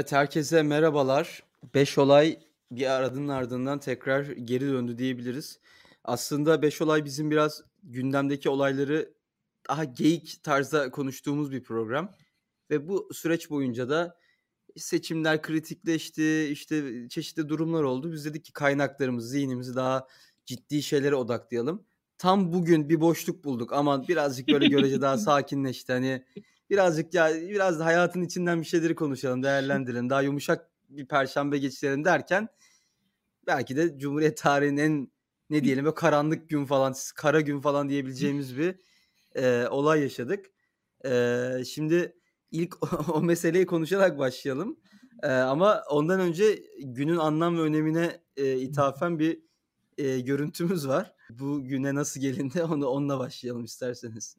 Evet herkese merhabalar. 5 olay bir aradının ardından tekrar geri döndü diyebiliriz. Aslında 5 olay bizim biraz gündemdeki olayları daha geyik tarzda konuştuğumuz bir program. Ve bu süreç boyunca da seçimler kritikleşti, işte çeşitli durumlar oldu. Biz dedik ki kaynaklarımızı, zihnimizi daha ciddi şeylere odaklayalım. Tam bugün bir boşluk bulduk. Aman birazcık böyle görece daha sakinleşti. Hani birazcık ya biraz da hayatın içinden bir şeyleri konuşalım, değerlendirelim. Daha yumuşak bir perşembe geçirelim derken belki de Cumhuriyet tarihinin en ne diyelim böyle karanlık gün falan, kara gün falan diyebileceğimiz bir e, olay yaşadık. E, şimdi ilk o meseleyi konuşarak başlayalım. E, ama ondan önce günün anlam ve önemine e, ithafen bir e, görüntümüz var. Bu güne nasıl gelindi onu onunla başlayalım isterseniz.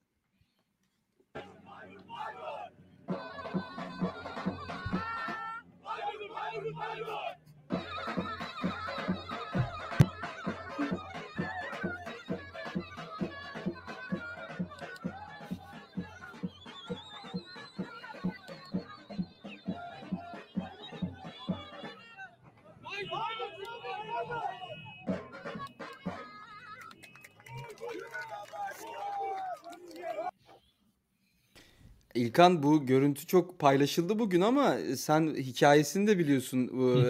İlkan bu görüntü çok paylaşıldı bugün ama sen hikayesini de biliyorsun.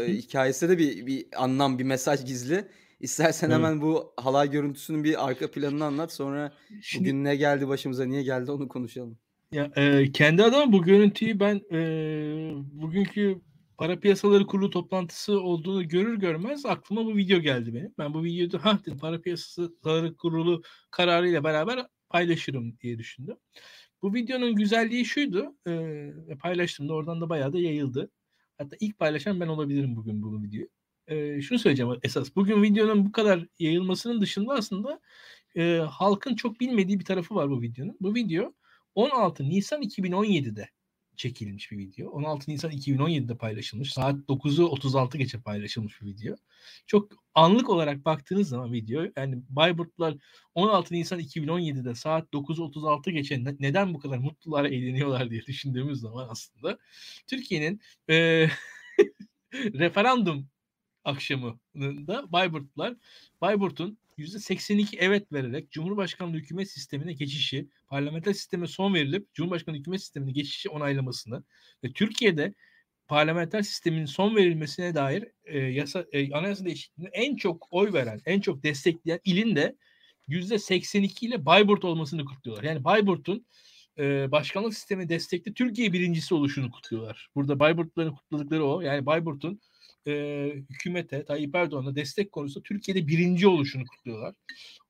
Hikayesinde de bir, bir anlam, bir mesaj gizli. İstersen Evet. hemen bu halay görüntüsünün bir arka planını anlat. Sonra Şimdi bugün ne geldi başımıza, niye geldi onu konuşalım. ya e, kendi adıma bu görüntüyü ben e, bugünkü para piyasaları kurulu toplantısı olduğunu görür görmez aklıma bu video geldi benim. Ben bu videoda ha dedim para piyasaları kurulu kararıyla beraber paylaşırım diye düşündüm. Bu videonun güzelliği şuydu. E, paylaştım da oradan da bayağı da yayıldı. Hatta ilk paylaşan ben olabilirim bugün bu videoyu. E, şunu söyleyeceğim esas. Bugün videonun bu kadar yayılmasının dışında aslında e, halkın çok bilmediği bir tarafı var bu videonun. Bu video 16 Nisan 2017'de çekilmiş bir video. 16 Nisan 2017'de paylaşılmış. Saat 9'u 36 geçe paylaşılmış bir video. Çok anlık olarak baktığınız zaman video yani Bayburtlar 16 Nisan 2017'de saat 9'u 36 geçe ne- neden bu kadar mutlular eğleniyorlar diye düşündüğümüz zaman aslında Türkiye'nin e, referandum akşamında Bayburtlar Bayburt'un %82 evet vererek Cumhurbaşkanlığı hükümet sistemine geçişi, parlamenter sisteme son verilip Cumhurbaşkanlığı hükümet sistemine geçişi onaylamasını ve Türkiye'de parlamenter sistemin son verilmesine dair e, yasa e, anayasa değişikliğine en çok oy veren, en çok destekleyen ilin de %82 ile Bayburt olmasını kutluyorlar. Yani Bayburt'un e, başkanlık sistemi destekli Türkiye birincisi oluşunu kutluyorlar. Burada Bayburtların kutladıkları o. Yani Bayburt'un e, hükümete, Tayyip Erdoğan'a destek konusunda Türkiye'de birinci oluşunu kutluyorlar.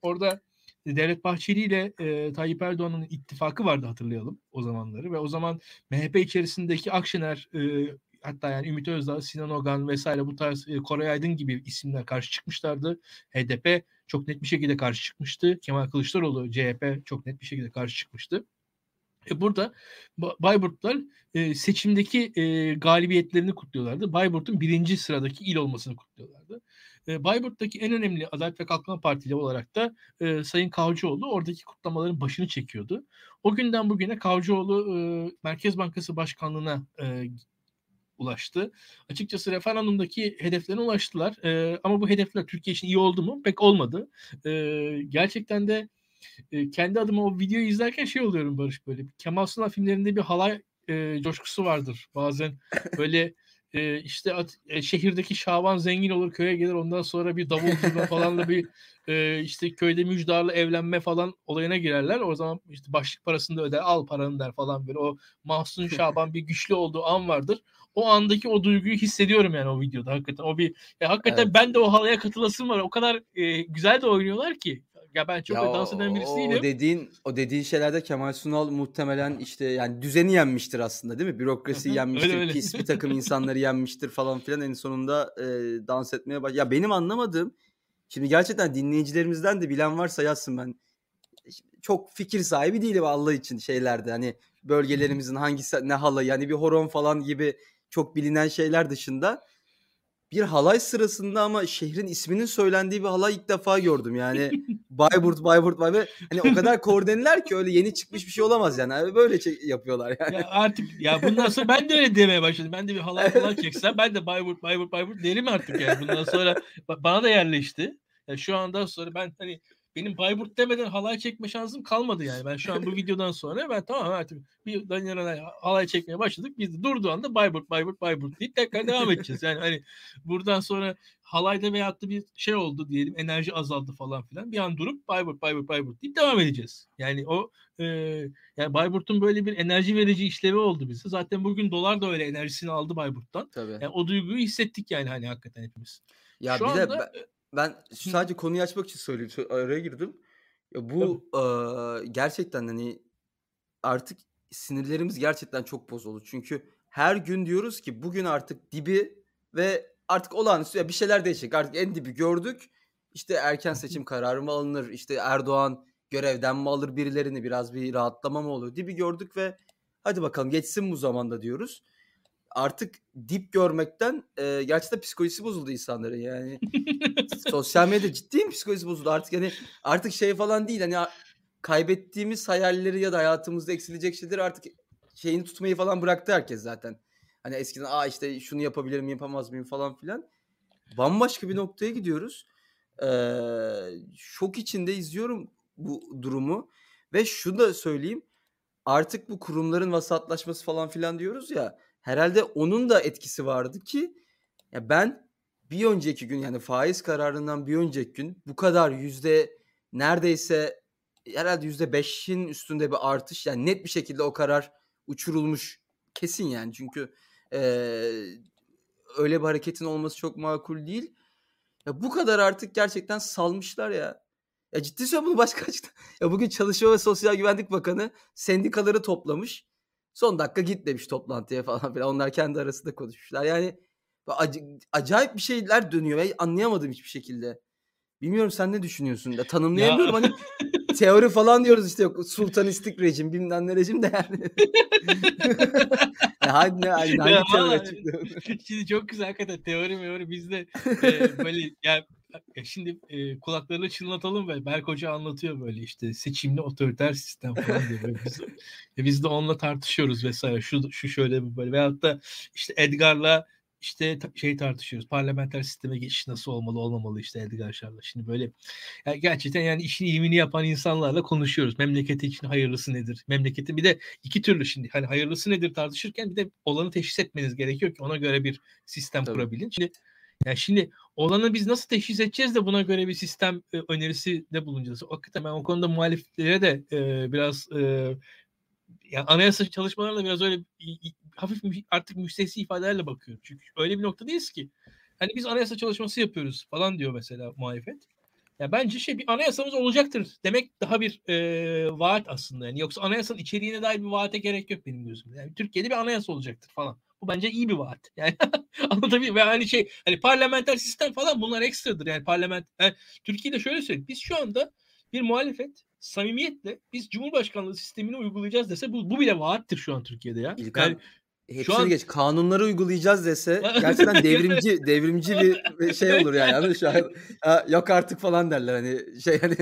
Orada Devlet Bahçeli ile e, Tayyip Erdoğan'ın ittifakı vardı hatırlayalım o zamanları ve o zaman MHP içerisindeki Akşener e, hatta yani Ümit Özdağ, Sinan Ogan vesaire bu tarz e, Koray Aydın gibi isimler karşı çıkmışlardı. HDP çok net bir şekilde karşı çıkmıştı. Kemal Kılıçdaroğlu, CHP çok net bir şekilde karşı çıkmıştı. E burada Ba- Bayburtlar e, seçimdeki e, galibiyetlerini kutluyorlardı. Bayburt'un birinci sıradaki il olmasını kutluyorlardı. E, Bayburt'taki en önemli Adalet ve Kalkınma Partili olarak da e, Sayın Kavcıoğlu oradaki kutlamaların başını çekiyordu. O günden bugüne Kavcıoğlu e, Merkez Bankası Başkanlığı'na e, ulaştı. Açıkçası referandumdaki hedeflerine ulaştılar. E, ama bu hedefler Türkiye için iyi oldu mu? Pek olmadı. E, gerçekten de e, kendi adıma o videoyu izlerken şey oluyorum Barış böyle. Kemal Sunal filmlerinde bir halay e, coşkusu vardır. Bazen böyle e, işte at- e, şehirdeki Şaban zengin olur köye gelir ondan sonra bir davul zurna falanla bir e, işte köyde müjdarla evlenme falan olayına girerler. O zaman işte başlık parasını da öder al paranı der falan böyle o Mahsun Şaban bir güçlü olduğu an vardır. O andaki o duyguyu hissediyorum yani o videoda hakikaten. O bir ya hakikaten Evet. ben de o halaya katılasım var. O kadar e, güzel de oynuyorlar ki. Ya ben çok Ya da dans eden birisi değilim. o dediğin o dediğin şeylerde Kemal Sunal muhtemelen işte yani düzeni yenmiştir aslında değil mi? Bürokrasi yenmiştir, öyle öyle. pis bir takım insanları yenmiştir falan filan en sonunda e, dans etmeye baş. Ya benim anlamadığım şimdi gerçekten dinleyicilerimizden de bilen varsa yazsın ben. Çok fikir sahibi değilim Allah için şeylerde hani bölgelerimizin hangisi ne halı yani bir horon falan gibi çok bilinen şeyler dışında bir halay sırasında ama şehrin isminin söylendiği bir halay ilk defa gördüm. Yani Bayburt, Bayburt, Bayburt. Hani o kadar koordineliler ki öyle yeni çıkmış bir şey olamaz yani. Hani böyle şey yapıyorlar yani. Ya artık ya bundan sonra ben de öyle demeye başladım. Ben de bir halay falan çeksem ben de Bayburt, Bayburt, Bayburt derim artık yani. Bundan sonra bana da yerleşti. Ya şu andan sonra ben hani benim Bayburt demeden halay çekme şansım kalmadı yani. Ben şu an bu videodan sonra ben tamam artık bir Daniel'e halay çekmeye başladık. Biz de durduğu anda Bayburt, Bayburt, Bayburt deyip tekrar devam edeceğiz. Yani hani buradan sonra halayda veyahut da bir şey oldu diyelim enerji azaldı falan filan. Bir an durup Bayburt, Bayburt, Bayburt deyip devam edeceğiz. Yani o e, yani Bayburt'un böyle bir enerji verici işlevi oldu bize. Zaten bugün dolar da öyle enerjisini aldı Bayburt'tan. Tabii. Yani o duyguyu hissettik yani hani hakikaten hepimiz. Ya Şu bir anda, de ben ben sadece konuyu açmak için söyleyeyim. Araya girdim. Ya bu eee, gerçekten hani artık sinirlerimiz gerçekten çok bozuldu. Çünkü her gün diyoruz ki bugün artık dibi ve artık olağanüstü ya bir şeyler değişecek. Artık en dibi gördük. İşte erken seçim kararı mı alınır? İşte Erdoğan görevden mi alır birilerini? Biraz bir rahatlama mı olur? Dibi gördük ve hadi bakalım geçsin bu zamanda diyoruz artık dip görmekten e, gerçekten psikolojisi bozuldu insanların yani. sosyal medyada ciddi mi psikolojisi bozuldu artık yani artık şey falan değil hani kaybettiğimiz hayalleri ya da hayatımızda eksilecek şeyleri artık şeyini tutmayı falan bıraktı herkes zaten. Hani eskiden aa işte şunu yapabilirim yapamaz mıyım falan filan. Bambaşka bir noktaya gidiyoruz. Ee, şok içinde izliyorum bu durumu ve şunu da söyleyeyim. Artık bu kurumların vasatlaşması falan filan diyoruz ya herhalde onun da etkisi vardı ki ya ben bir önceki gün yani faiz kararından bir önceki gün bu kadar yüzde neredeyse herhalde yüzde beşin üstünde bir artış yani net bir şekilde o karar uçurulmuş kesin yani çünkü e, öyle bir hareketin olması çok makul değil. Ya bu kadar artık gerçekten salmışlar ya. Ya ciddi söylüyorum bunu başka açıdan. Ya bugün Çalışma ve Sosyal Güvenlik Bakanı sendikaları toplamış. Son dakika git demiş toplantıya falan filan. Onlar kendi arasında konuşmuşlar. Yani ac- acayip bir şeyler dönüyor ve anlayamadım hiçbir şekilde. Bilmiyorum sen ne düşünüyorsun da tanımlayamıyorum hani teori falan diyoruz işte yok sultanistik rejim bilmem ne rejim de yani. ya hadi ne hangi, hangi teori çıktı? Şimdi çok güzel hakikaten teori meori bizde e, böyle yani ya şimdi e, kulaklarını çınlatalım ve Berk Hoca anlatıyor böyle işte seçimli otoriter sistem falan diyor. Biz, e, biz de onunla tartışıyoruz vesaire. Şu şu şöyle bu böyle. Veyahut da işte Edgar'la işte şey tartışıyoruz. Parlamenter sisteme geçiş nasıl olmalı olmamalı işte Edgar Şar'la. Şimdi böyle yani gerçekten yani işini iyimini yapan insanlarla konuşuyoruz. Memleketi için hayırlısı nedir? Memleketin bir de iki türlü şimdi hani hayırlısı nedir tartışırken bir de olanı teşhis etmeniz gerekiyor ki ona göre bir sistem Tabii. kurabilin. Şimdi yani şimdi olanı biz nasıl teşhis edeceğiz de buna göre bir sistem e, önerisi de bulunacağız. Hakikaten ben o konuda muhaliflere de e, biraz e, yani anayasa çalışmalarla biraz öyle hafif artık müstesni ifadelerle bakıyorum. Çünkü öyle bir noktadayız ki hani biz anayasa çalışması yapıyoruz falan diyor mesela muhalefet. Ya bence şey bir anayasamız olacaktır demek daha bir e, vaat aslında. Yani yoksa anayasanın içeriğine dair bir vaate gerek yok benim gözümde. Yani Türkiye'de bir anayasa olacaktır falan. Bu bence iyi bir vaat. Yani anlatabiliyor ve hani şey hani parlamenter sistem falan bunlar ekstradır. Yani parlament yani Türkiye'de şöyle söyleyeyim. Biz şu anda bir muhalefet samimiyetle biz Cumhurbaşkanlığı sistemini uygulayacağız dese bu, bu bile vaattir şu an Türkiye'de ya. İlkan, yani, hepsini şu an... geç kanunları uygulayacağız dese gerçekten devrimci devrimci bir şey olur yani. yani şu an, yok artık falan derler hani şey hani.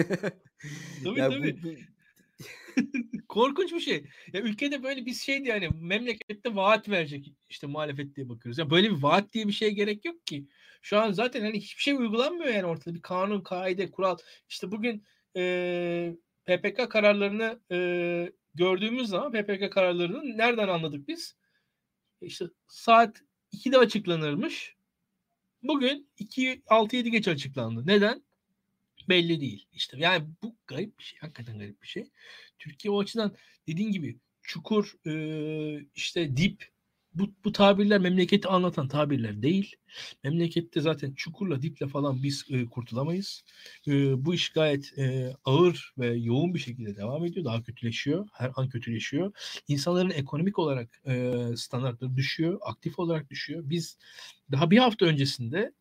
tabii yani tabii. Bu, Korkunç bir şey. Ya ülkede böyle bir şeydi yani memlekette vaat verecek işte muhalefet diye bakıyoruz. Ya böyle bir vaat diye bir şey gerek yok ki. Şu an zaten hani hiçbir şey uygulanmıyor yani ortada bir kanun, kaide, kural. İşte bugün e, PPK kararlarını e, gördüğümüz zaman PPK kararlarını nereden anladık biz? İşte saat 2'de açıklanırmış. Bugün 2 6 7 geç açıklandı. Neden? Belli değil. İşte yani bu garip bir şey. Hakikaten garip bir şey. Türkiye o açıdan dediğin gibi çukur e, işte dip bu, bu tabirler memleketi anlatan tabirler değil. Memlekette zaten çukurla diple falan biz e, kurtulamayız. E, bu iş gayet e, ağır ve yoğun bir şekilde devam ediyor. Daha kötüleşiyor. Her an kötüleşiyor. İnsanların ekonomik olarak e, standartları düşüyor. Aktif olarak düşüyor. Biz daha bir hafta öncesinde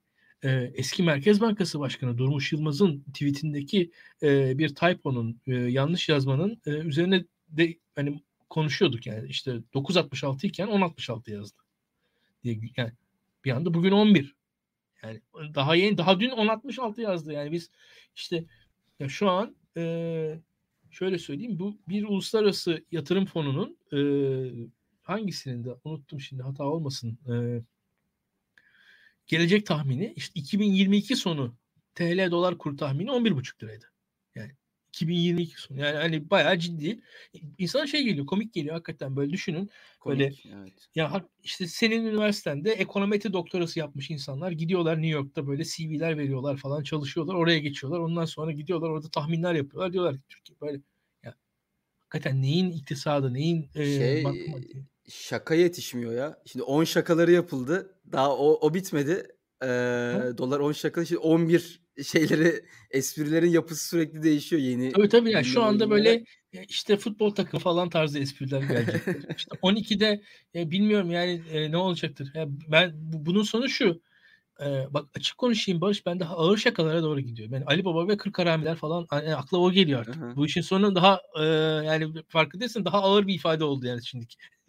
e, eski Merkez Bankası Başkanı Durmuş Yılmaz'ın tweetindeki e, bir typo'nun e, yanlış yazmanın e, üzerine de hani konuşuyorduk yani işte 9.66 iken 10.66 yazdı diye yani bir anda bugün 11 Yani daha yeni daha dün 10.66 yazdı. Yani biz işte ya şu an e, şöyle söyleyeyim bu bir uluslararası yatırım fonunun e, hangisinin de unuttum şimdi hata olmasın. E, gelecek tahmini işte 2022 sonu TL dolar kur tahmini 11,5 liraydı. Yani 2022 sonu. Yani hani bayağı ciddi. İnsan şey geliyor, komik geliyor hakikaten böyle düşünün. Komik, böyle evet. ya işte senin üniversitende ekonometri doktorası yapmış insanlar gidiyorlar New York'ta böyle CV'ler veriyorlar falan çalışıyorlar. Oraya geçiyorlar. Ondan sonra gidiyorlar orada tahminler yapıyorlar. Diyorlar ki Türkiye böyle ya hakikaten neyin iktisadı, neyin e, Şey matematiği. Şaka yetişmiyor ya. Şimdi 10 şakaları yapıldı. Daha o, o bitmedi. Ee, dolar 10 şakalı. Şimdi 11 şeyleri esprilerin yapısı sürekli değişiyor yeni. Tabii tabii ya şu anda böyle ya işte futbol takımı falan tarzı espriler gelecektir. işte 12'de ya bilmiyorum yani e, ne olacaktır. Ya ben bu- bunun sonu şu. E, bak açık konuşayım Barış ben daha ağır şakalara doğru gidiyorum. Yani Ali Baba ve Kırk Haramiler falan yani akla o geliyor artık. Aha. Bu işin sonu daha e, yani farkındaysan daha ağır bir ifade oldu yani şimdiki.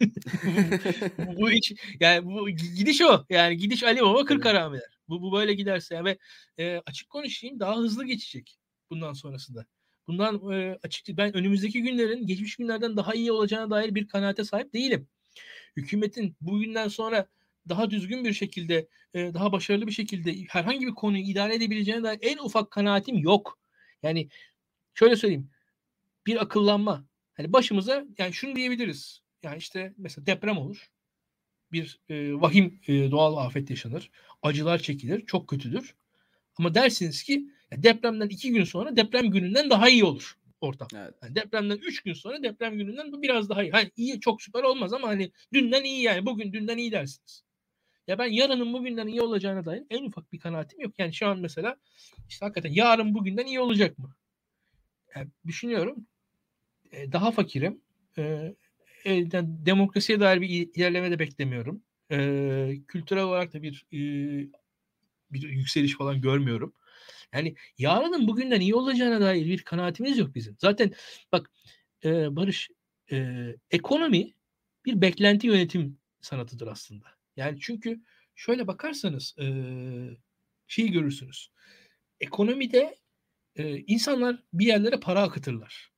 bu, bu iş yani bu gidiş o. Yani gidiş Ali Baba Kırk Tabii. Haramiler. Bu, bu böyle giderse yani ve e, açık konuşayım daha hızlı geçecek bundan sonrasında. Bundan e, açık ben önümüzdeki günlerin geçmiş günlerden daha iyi olacağına dair bir kanaate sahip değilim. Hükümetin bugünden sonra daha düzgün bir şekilde, e, daha başarılı bir şekilde herhangi bir konuyu idare edebileceğine dair en ufak kanaatim yok. Yani şöyle söyleyeyim. Bir akıllanma. Hani başımıza yani şunu diyebiliriz. Yani işte mesela deprem olur. Bir e, vahim e, doğal afet yaşanır. Acılar çekilir. Çok kötüdür. Ama dersiniz ki depremden iki gün sonra deprem gününden daha iyi olur ortam. Evet. Yani depremden 3 gün sonra deprem gününden bu biraz daha iyi. Hani iyi çok süper olmaz ama hani dünden iyi yani bugün dünden iyi dersiniz. Ya ben yarının bugünden iyi olacağına dair en ufak bir kanaatim yok. Yani şu an mesela işte hakikaten yarın bugünden iyi olacak mı? Yani düşünüyorum e, daha fakirim. E, e, demokrasiye dair bir ilerleme de beklemiyorum. Kültürel olarak da bir bir yükseliş falan görmüyorum. Yani yarının bugünden iyi olacağına dair bir kanaatimiz yok bizim. Zaten bak Barış ekonomi bir beklenti yönetim sanatıdır aslında. Yani çünkü şöyle bakarsanız e, şeyi görürsünüz. Ekonomide e, insanlar bir yerlere para akıtırlar.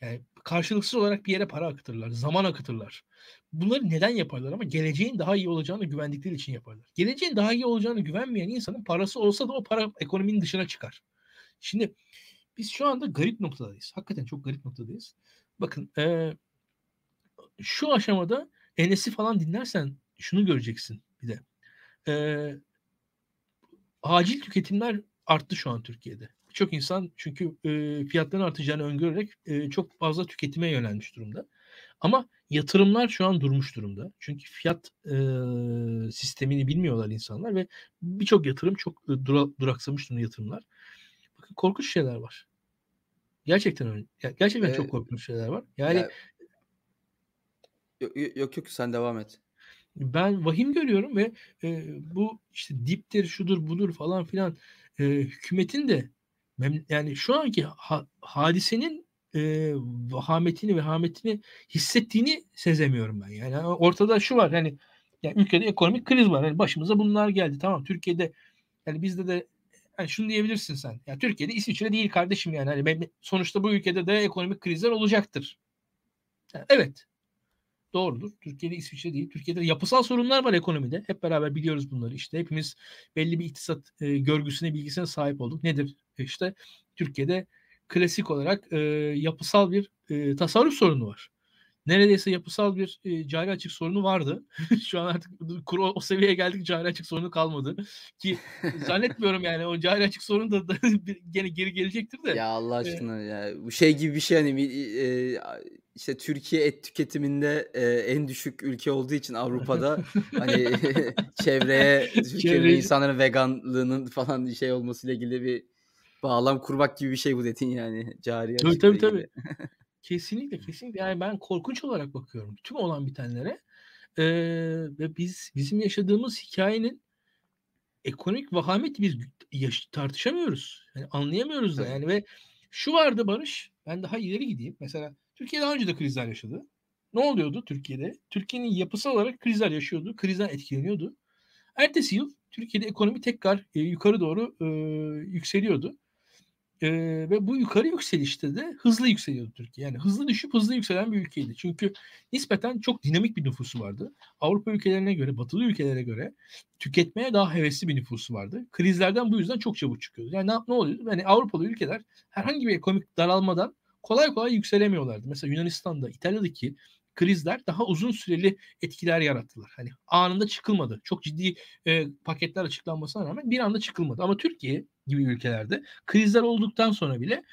Yani karşılıksız olarak bir yere para akıtırlar, zaman akıtırlar. Bunları neden yaparlar ama geleceğin daha iyi olacağını güvendikleri için yaparlar. Geleceğin daha iyi olacağını güvenmeyen insanın parası olsa da o para ekonominin dışına çıkar. Şimdi biz şu anda garip noktadayız. Hakikaten çok garip noktadayız. Bakın e, şu aşamada Enes'i falan dinlersen şunu göreceksin bir de. E, acil tüketimler arttı şu an Türkiye'de. Birçok insan çünkü e, fiyatların artacağını öngörerek e, çok fazla tüketime yönelmiş durumda. Ama yatırımlar şu an durmuş durumda. Çünkü fiyat e, sistemini bilmiyorlar insanlar ve birçok yatırım çok e, dura, duraksamış durumda yatırımlar. Bakın korkunç şeyler var. Gerçekten öyle. Gerçekten Ee, çok korkunç şeyler var. Yani Ya, yok, yok yok sen devam et. Ben vahim görüyorum ve e, bu işte diptir, şudur, budur falan filan e, hükümetin de yani şu anki ha- hadisenin e, vahametini ve hametini hissettiğini sezemiyorum ben. Yani ortada şu var hani yani ülkede ekonomik kriz var. Yani başımıza bunlar geldi. Tamam Türkiye'de yani bizde de yani şunu diyebilirsin sen. Ya Türkiye'de İsviçre değil kardeşim yani. Hani ben- sonuçta bu ülkede de ekonomik krizler olacaktır. Yani evet. Doğrudur. Türkiye'de İsviçre değil. Türkiye'de yapısal sorunlar var ekonomide. Hep beraber biliyoruz bunları. İşte hepimiz belli bir iktisat e, görgüsüne, bilgisine sahip olduk. Nedir? E İşte Türkiye'de klasik olarak e, yapısal bir e, tasarruf sorunu var. Neredeyse yapısal bir e, cari açık sorunu vardı. Şu an artık kuru o seviyeye geldik cari açık sorunu kalmadı. Ki zannetmiyorum yani o cari açık sorun da, da gene geri gelecektir de. Ya Allah E, aşkına ya bu şey gibi bir şey hani bir, e, işte Türkiye et tüketiminde e, en düşük ülke olduğu için Avrupa'da hani çevreye çevreyi insanların veganlığının falan şey olmasıyla ilgili bir bağlam kurmak gibi bir şey bu dedin yani cari Tabii tabii tabii. Kesinlikle kesinlikle. Yani ben korkunç olarak bakıyorum tüm olan bitenlere. Ee, ve biz bizim yaşadığımız hikayenin ekonomik vahameti biz yaş- tartışamıyoruz. Yani anlayamıyoruz da yani ve şu vardı Barış. Ben daha ileri gideyim. Mesela Türkiye daha önce de krizler yaşadı. Ne oluyordu Türkiye'de? Türkiye'nin yapısal olarak krizler yaşıyordu. Krizden etkileniyordu. Ertesi yıl Türkiye'de ekonomi tekrar e, yukarı doğru e, yükseliyordu. E, ve bu yukarı yükselişte de hızlı yükseliyordu Türkiye. Yani hızlı düşüp hızlı yükselen bir ülkeydi. Çünkü nispeten çok dinamik bir nüfusu vardı. Avrupa ülkelerine göre, batılı ülkelere göre tüketmeye daha hevesli bir nüfusu vardı. Krizlerden bu yüzden çok çabuk çıkıyordu. Yani ne, ne oluyordu? Yani Avrupalı ülkeler herhangi bir ekonomik daralmadan kolay kolay yükselemiyorlardı. Mesela Yunanistan'da, İtalya'daki krizler daha uzun süreli etkiler yarattılar. Hani anında çıkılmadı. Çok ciddi e, paketler açıklanmasına rağmen bir anda çıkılmadı. Ama Türkiye gibi ülkelerde krizler olduktan sonra bile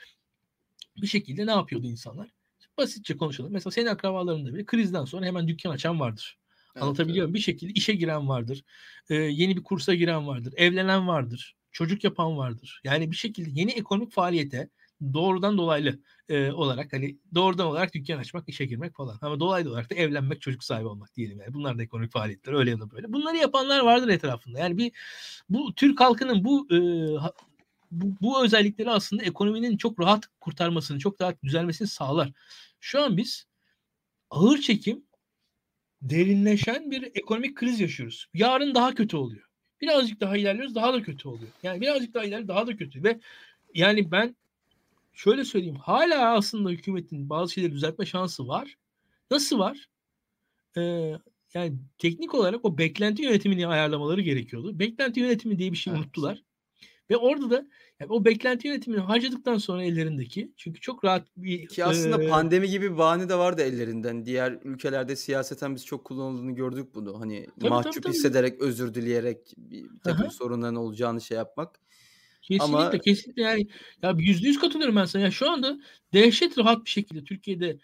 bir şekilde ne yapıyordu insanlar? Basitçe konuşalım. Mesela senin akrabalarında bile krizden sonra hemen dükkan açan vardır. Evet, Anlatabiliyor muyum? Evet. Bir şekilde işe giren vardır. E, yeni bir kursa giren vardır. Evlenen vardır. Çocuk yapan vardır. Yani bir şekilde yeni ekonomik faaliyete doğrudan dolaylı e, olarak hani doğrudan olarak dükkan açmak, işe girmek falan. Ama dolaylı olarak da evlenmek, çocuk sahibi olmak diyelim yani. Bunlar da ekonomik faaliyetler öyle ya da böyle. Bunları yapanlar vardır etrafında. Yani bir bu Türk halkının bu e, bu, bu özellikleri aslında ekonominin çok rahat kurtarmasını, çok rahat düzelmesini sağlar. Şu an biz ağır çekim derinleşen bir ekonomik kriz yaşıyoruz. Yarın daha kötü oluyor. Birazcık daha ilerliyoruz daha da kötü oluyor. Yani birazcık daha ilerliyoruz daha da kötü ve yani ben şöyle söyleyeyim. Hala aslında hükümetin bazı şeyleri düzeltme şansı var. Nasıl var? Ee, yani teknik olarak o beklenti yönetimini ayarlamaları gerekiyordu. Beklenti yönetimi diye bir şey evet. unuttular. Ve orada da yani o beklenti yönetimini harcadıktan sonra ellerindeki çünkü çok rahat bir ki aslında e, pandemi gibi bir bahane de vardı ellerinden. Diğer ülkelerde siyaseten biz çok kullanıldığını gördük bunu. Hani tabii, mahcup tabii, tabii. hissederek, özür dileyerek bir takım sorunların olacağını şey yapmak. Kesinlikle Ama... kesinlikle yani ya yüzde yüz katılıyorum ben sana. Ya şu anda dehşet rahat bir şekilde Türkiye'de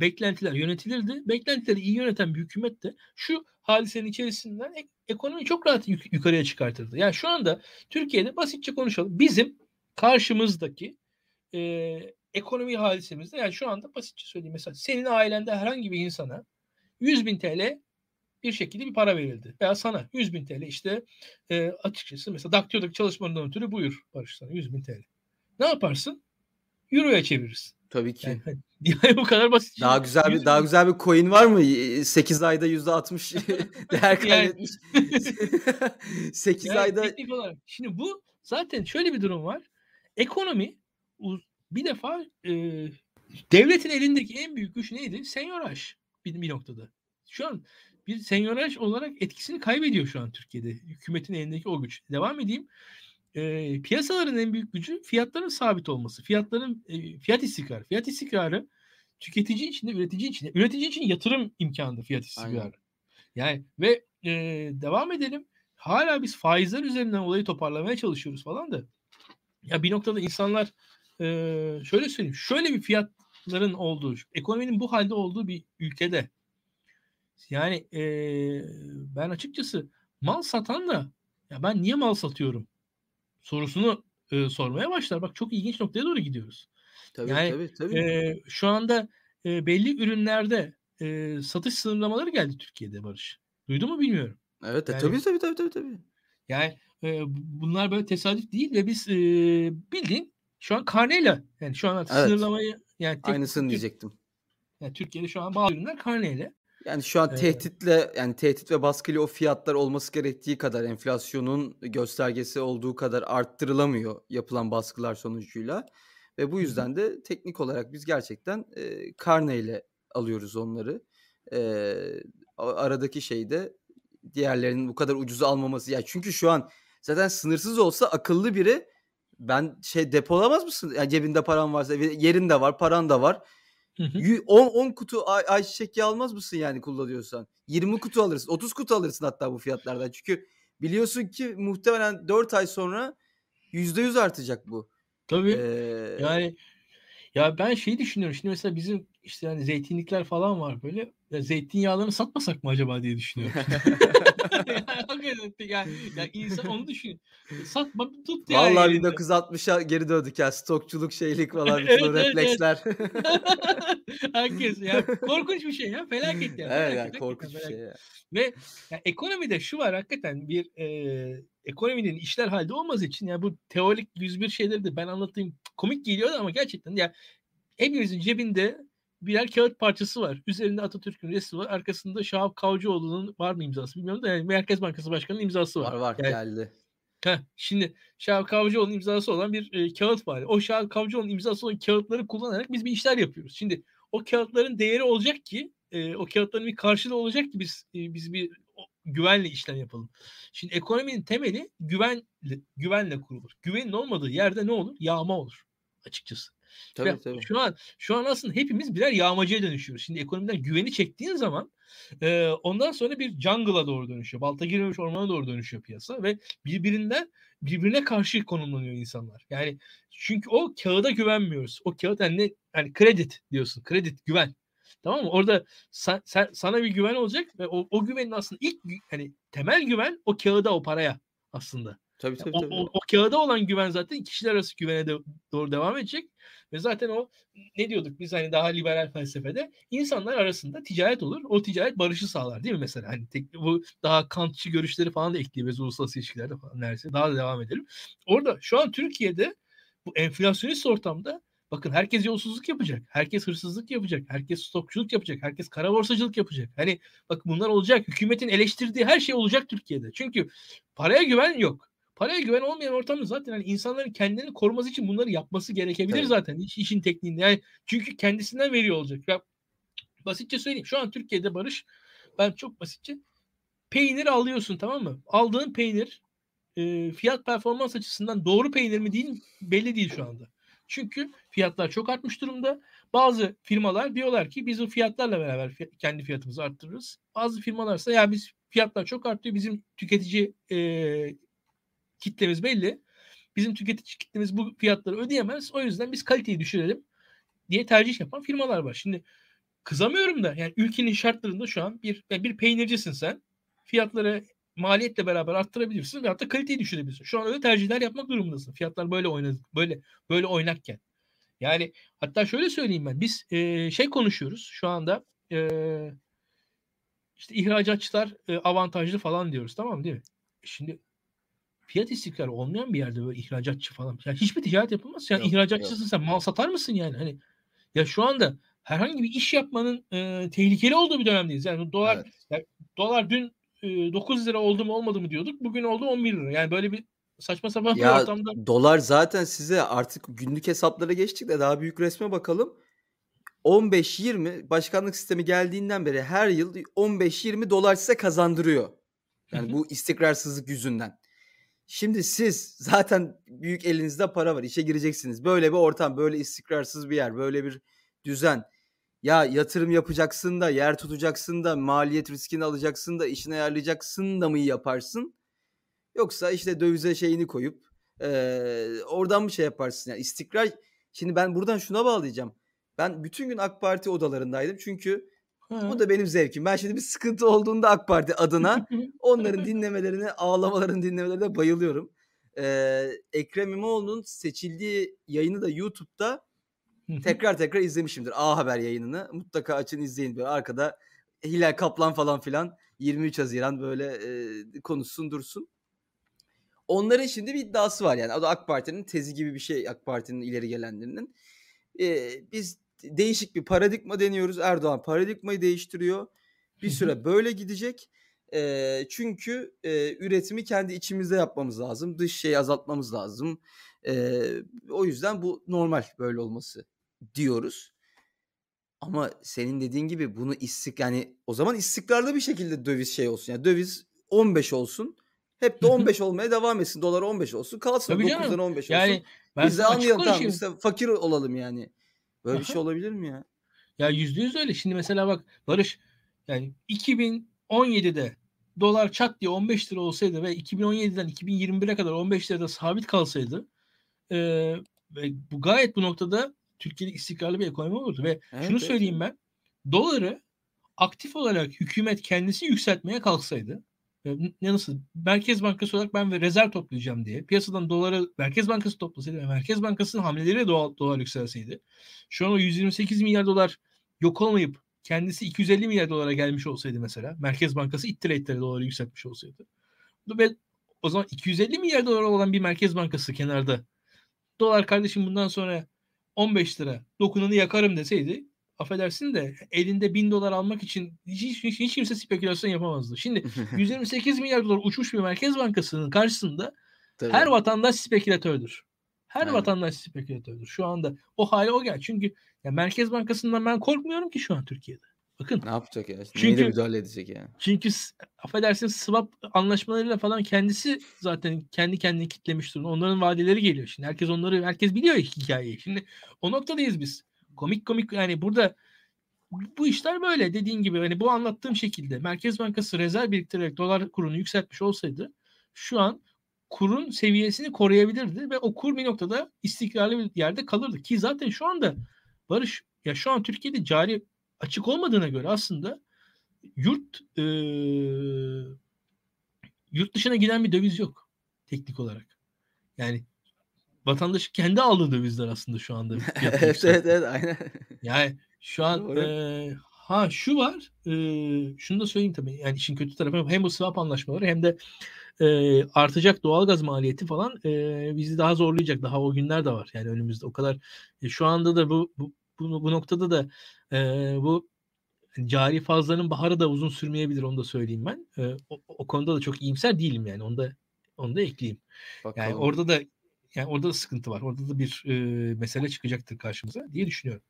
beklentiler yönetilirdi. Beklentileri iyi yöneten bir hükümet de şu hadisenin içerisinden ek- ekonomi çok rahat yuk- yukarıya çıkartırdı. Yani şu anda Türkiye'de basitçe konuşalım. Bizim karşımızdaki e, ekonomi hadisemizde yani şu anda basitçe söyleyeyim mesela senin ailende herhangi bir insana 100 bin TL bir şekilde bir para verildi. Veya sana 100 bin TL işte e, açıkçası mesela Daktio'daki çalışmalarından ötürü buyur Barış sana 100 bin TL. Ne yaparsın? Euro'ya çevirirsin. Tabii ki. Yani, yani bu kadar basit. Daha güzel bir daha güzel bir coin var mı? 8 ayda %60 değer kaybetmiş. 8 yani ayda olarak. Şimdi bu zaten şöyle bir durum var. Ekonomi bir defa e, devletin elindeki en büyük güç neydi? Senyoraj bir, bir noktada. Şu an bir senyoraj olarak etkisini kaybediyor şu an Türkiye'de. Hükümetin elindeki o güç. Devam edeyim. E, piyasaların en büyük gücü fiyatların sabit olması. Fiyatların e, fiyat istikrarı. Fiyat istikrarı tüketici için de üretici için de. Üretici için yatırım imkanı fiyat istikrarı. Aynen. Yani ve e, devam edelim. Hala biz faizler üzerinden olayı toparlamaya çalışıyoruz falan da. Ya bir noktada insanlar e, şöyle söyleyeyim. Şöyle bir fiyatların olduğu, ekonominin bu halde olduğu bir ülkede yani e, ben açıkçası mal satan da ya ben niye mal satıyorum sorusunu e, sormaya başlar. Bak çok ilginç noktaya doğru gidiyoruz. Tabii yani, tabii tabii. E, şu anda e, belli ürünlerde e, satış sınırlamaları geldi Türkiye'de Barış. Duydu mu bilmiyorum. Evet yani, tabii tabii tabii tabii tabii. Yani e, bunlar böyle tesadüf değil ve biz e, bildiğin şu an karneyle yani şu an evet. sınırlamayı yani tek, aynısını diyecektim. Yani Türkiye'de şu an bazı ürünler karneyle yani şu an tehditle yani tehdit ve baskıyla o fiyatlar olması gerektiği kadar enflasyonun göstergesi olduğu kadar arttırılamıyor yapılan baskılar sonucuyla. Ve bu yüzden de teknik olarak biz gerçekten e, karneyle alıyoruz onları. E, aradaki şey de diğerlerinin bu kadar ucuza almaması. Ya çünkü şu an zaten sınırsız olsa akıllı biri ben şey depolamaz mısın? Yani cebinde paran varsa yerin de var, paran da var. Hı hı. 10 10 kutu ay ayçiçek yağı almaz mısın yani kullanıyorsan? 20 kutu alırsın. 30 kutu alırsın hatta bu fiyatlardan. Çünkü biliyorsun ki muhtemelen 4 ay sonra %100 artacak bu. Tabii. Ee, yani ya ben şey düşünüyorum. Şimdi mesela bizim işte yani zeytinlikler falan var böyle. Ya zeytinyağlarını satmasak mı acaba diye düşünüyorum. yani, yani, yani insan onu düşün. Satma tut ya. Vallahi 1960'a geri döndük ya. Stokçuluk şeylik falan bütün evet, refleksler. Herkes ya korkunç bir şey ya. Felaket ya. Evet yani korkunç bir şey ya. Ve ya, ekonomide şu var hakikaten bir e, ekonominin işler halde olmaz için ya bu teorik 101 şeyleri de ben anlatayım komik geliyor ama gerçekten ya hepimizin cebinde birer kağıt parçası var. Üzerinde Atatürk'ün resmi var. Arkasında Şahap Kavcıoğlu'nun var mı imzası bilmiyorum da yani Merkez Bankası Başkanı'nın imzası var. Var var Yani geldi. Heh, şimdi Şahap Kavcıoğlu'nun imzası olan bir e, kağıt var. O Şahap Kavcıoğlu'nun imzası olan kağıtları kullanarak biz bir işler yapıyoruz. Şimdi o kağıtların değeri olacak ki e, o kağıtların bir karşılığı olacak ki biz e, biz bir güvenle işlem yapalım. Şimdi ekonominin temeli güvenle, güvenle kurulur. Güvenin olmadığı yerde ne olur? Yağma olur açıkçası. Tabii Ve tabii. şu an şu an aslında hepimiz birer yağmacıya dönüşüyoruz. Şimdi ekonomiden güveni çektiğin zaman e, ondan sonra bir jungle'a doğru dönüşüyor. Balta girmemiş ormana doğru dönüşüyor piyasa ve birbirinden birbirine karşı konumlanıyor insanlar. Yani çünkü o kağıda güvenmiyoruz. O kağıt yani, yani kredi diyorsun. Kredi, güven. Tamam mı? Orada sen, sen, sana bir güven olacak ve o, o güvenin aslında ilk hani temel güven o kağıda, o paraya aslında. Tabii tabii O, tabii. o, o kağıda olan güven zaten kişiler arası güvene de, doğru devam edecek. Ve zaten o ne diyorduk biz hani daha liberal felsefede insanlar arasında ticaret olur. O ticaret barışı sağlar değil mi mesela? Hani tek, bu daha kantçı görüşleri falan da ekleyebiliriz uluslararası ilişkilerde falan neredeyse. Daha da devam edelim. Orada şu an Türkiye'de bu enflasyonist ortamda bakın herkes yolsuzluk yapacak. Herkes hırsızlık yapacak. Herkes stokçuluk yapacak. Herkes kara borsacılık yapacak. Hani bak bunlar olacak. Hükümetin eleştirdiği her şey olacak Türkiye'de. Çünkü paraya güven yok. Paraya güven olmayan ortamda zaten hani insanların kendini koruması için bunları yapması gerekebilir Tabii. zaten iş, işin tekniğinde. Yani çünkü kendisinden veriyor olacak. Ya, basitçe söyleyeyim. Şu an Türkiye'de Barış ben çok basitçe peynir alıyorsun tamam mı? Aldığın peynir e, fiyat performans açısından doğru peynir mi değil belli değil şu anda. Çünkü fiyatlar çok artmış durumda. Bazı firmalar diyorlar ki biz o fiyatlarla beraber fi- kendi fiyatımızı arttırırız. Bazı firmalarsa ya biz fiyatlar çok artıyor. Bizim tüketici e, kitlemiz belli. Bizim tüketici kitlemiz bu fiyatları ödeyemez. O yüzden biz kaliteyi düşürelim diye tercih yapan firmalar var. Şimdi kızamıyorum da yani ülkenin şartlarında şu an bir yani bir peynircisin sen. Fiyatları maliyetle beraber arttırabilirsin ve hatta kaliteyi düşürebilirsin. Şu an öyle tercihler yapmak durumundasın. Fiyatlar böyle oynadık, böyle böyle oynakken. Yani hatta şöyle söyleyeyim ben. Biz e, şey konuşuyoruz şu anda. E, işte ihracatçılar e, avantajlı falan diyoruz tamam değil mi? Şimdi fiyat istikrarı olmayan bir yerde böyle ihracatçı falan. Yani hiçbir ticaret yapılmaz. Yani Yok, ihracatçısın sen mal satar mısın yani? Hani ya şu anda herhangi bir iş yapmanın e, tehlikeli olduğu bir dönemdeyiz. Yani dolar Evet. yani dolar dün e, 9 lira oldu mu olmadı mı diyorduk. Bugün oldu 11 lira. Yani böyle bir saçma sapan bir Ya ortamda dolar zaten size artık günlük hesaplara geçtik de daha büyük resme bakalım. 15-20 başkanlık sistemi geldiğinden beri her yıl 15-20 dolar size kazandırıyor. Yani bu istikrarsızlık yüzünden. Şimdi siz zaten büyük elinizde para var. işe gireceksiniz. Böyle bir ortam, böyle istikrarsız bir yer, böyle bir düzen. Ya yatırım yapacaksın da, yer tutacaksın da, maliyet riskini alacaksın da, işini ayarlayacaksın da mı yaparsın? Yoksa işte dövize şeyini koyup eee, oradan mı şey yaparsın? Yani istikrar. Şimdi ben buradan şuna bağlayacağım. Ben bütün gün AK Parti odalarındaydım. Çünkü Ha. bu da benim zevkim. Ben şimdi bir sıkıntı olduğunda AK Parti adına onların dinlemelerine, ağlamalarını dinlemelerine bayılıyorum. Eee, Ekrem İmamoğlu'nun seçildiği yayını da YouTube'da tekrar tekrar izlemişimdir. A Haber yayınını. Mutlaka açın izleyin. Böyle arkada Hilal Kaplan falan filan 23 Haziran böyle eee, konuşsun dursun. Onların şimdi bir iddiası var yani. O da AK Parti'nin tezi gibi bir şey AK Parti'nin ileri gelenlerinin. Eee, biz değişik bir paradigma deniyoruz. Erdoğan paradigmayı değiştiriyor. Bir süre böyle gidecek. Eee, çünkü eee, üretimi kendi içimizde yapmamız lazım. Dış şeyi azaltmamız lazım. Eee, o yüzden bu normal böyle olması diyoruz. Ama senin dediğin gibi bunu istik yani o zaman istikrarlı bir şekilde döviz şey olsun. Yani döviz 15 olsun. Hep de Hı hı. 15 olmaya devam etsin. Dolar 15 olsun. Kalsın. Tabii 9'dan canım. 15 olsun. Yani ben Biz de anlayalım tamam. de fakir olalım yani. Böyle bir şey olabilir mi ya? Ya yüzde yüz öyle. Şimdi mesela bak Barış yani 2017'de dolar çat diye 15 lira olsaydı ve 2017'den 2021'e kadar 15 lirada sabit kalsaydı e, ve bu gayet bu noktada Türkiye'de istikrarlı bir ekonomi olurdu ve Evet, şunu evet, söyleyeyim ben doları aktif olarak hükümet kendisi yükseltmeye kalksaydı ne nasıl? Merkez Bankası olarak ben ve rezerv toplayacağım diye piyasadan doları Merkez Bankası toplasaydı ve Merkez Bankası'nın hamleleriyle dolar, dolar yükselseydi şu an o 128 milyar dolar yok olmayıp kendisi 250 milyar dolara gelmiş olsaydı mesela Merkez Bankası ittire ittire doları yükseltmiş olsaydı ve o zaman 250 milyar dolar olan bir Merkez Bankası kenarda dolar kardeşim bundan sonra 15 lira dokunanı yakarım deseydi affedersin de elinde bin dolar almak için hiç, hiç, hiç kimse spekülasyon yapamazdı. Şimdi 128 milyar dolar uçmuş bir Merkez Bankası'nın karşısında Tabii. her vatandaş spekülatördür. Her Aynen. vatandaş spekülatördür. Şu anda o hale o gel. Çünkü ya Merkez Bankası'ndan ben korkmuyorum ki şu an Türkiye'de. Bakın. Ne yapacak ya? Çünkü, Neyle müdahale edecek yani? Çünkü affedersiniz swap anlaşmalarıyla falan kendisi zaten kendi kendini kitlemiş durumda. Onların vadeleri geliyor şimdi. Herkes onları herkes biliyor hikayeyi. Şimdi o noktadayız biz. Komik komik yani burada bu işler böyle dediğin gibi hani bu anlattığım şekilde Merkez Bankası rezerv biriktirerek dolar kurunu yükseltmiş olsaydı şu an kurun seviyesini koruyabilirdi ve o kur bir noktada istikrarlı bir yerde kalırdı ki zaten şu anda Barış ya şu an Türkiye'de cari açık olmadığına göre aslında yurt e, yurt dışına giden bir döviz yok teknik olarak. Yani vatandaş kendi aldığı dövizler aslında şu anda. evet evet evet aynen. Yani şu an e, ha şu var e, şunu da söyleyeyim tabii yani işin kötü tarafı hem bu swap anlaşmaları hem de e, artacak doğalgaz maliyeti falan e, bizi daha zorlayacak. Daha o günler de var yani önümüzde o kadar. E, şu anda da bu, bu bu, bu noktada da e, bu cari fazlanın baharı da uzun sürmeyebilir onu da söyleyeyim ben. E, o, o konuda da çok iyimser değilim yani onu da onu da ekleyeyim. Bakalım. Yani orada da yani orada da sıkıntı var. Orada da bir e, mesele çıkacaktır karşımıza diye düşünüyorum.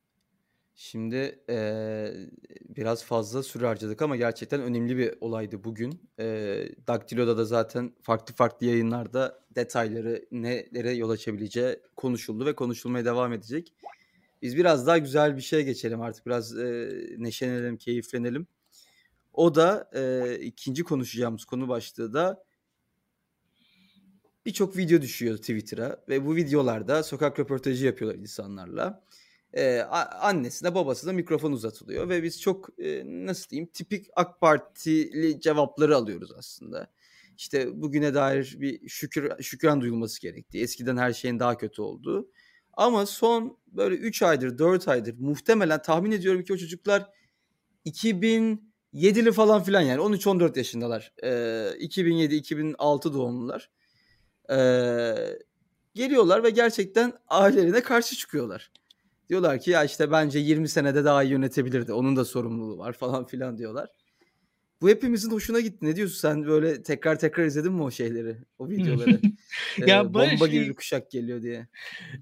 Şimdi eee, biraz fazla süre harcadık ama gerçekten önemli bir olaydı bugün. Eee Daktilo'da da zaten farklı farklı yayınlarda detayları nelere yol açabileceği konuşuldu ve konuşulmaya devam edecek. Biz biraz daha güzel bir şeye geçelim artık. Biraz eee, neşelenelim, keyiflenelim. O da eee, ikinci konuşacağımız konu başlığı da birçok video düşüyor Twitter'a ve bu videolarda sokak röportajı yapıyorlar insanlarla. Ee, annesine babasına mikrofon uzatılıyor ve biz çok e, nasıl diyeyim tipik AK Partili cevapları alıyoruz aslında. İşte bugüne dair bir şükür şükran duyulması gerektiği, eskiden her şeyin daha kötü olduğu. Ama son böyle 3 aydır, 4 aydır muhtemelen tahmin ediyorum ki o çocuklar 2007'li falan filan yani 13-14 yaşındalar. Ee, 2007-2006 doğumlular. Ee, geliyorlar ve gerçekten ailelerine karşı çıkıyorlar. Diyorlar ki ya işte bence 20 senede daha iyi yönetebilirdi. Onun da sorumluluğu var falan filan diyorlar. Bu hepimizin hoşuna gitti. Ne diyorsun sen böyle tekrar tekrar izledin mi o şeyleri? O videoları? ya ee, bomba gibi bir kuşak geliyor diye.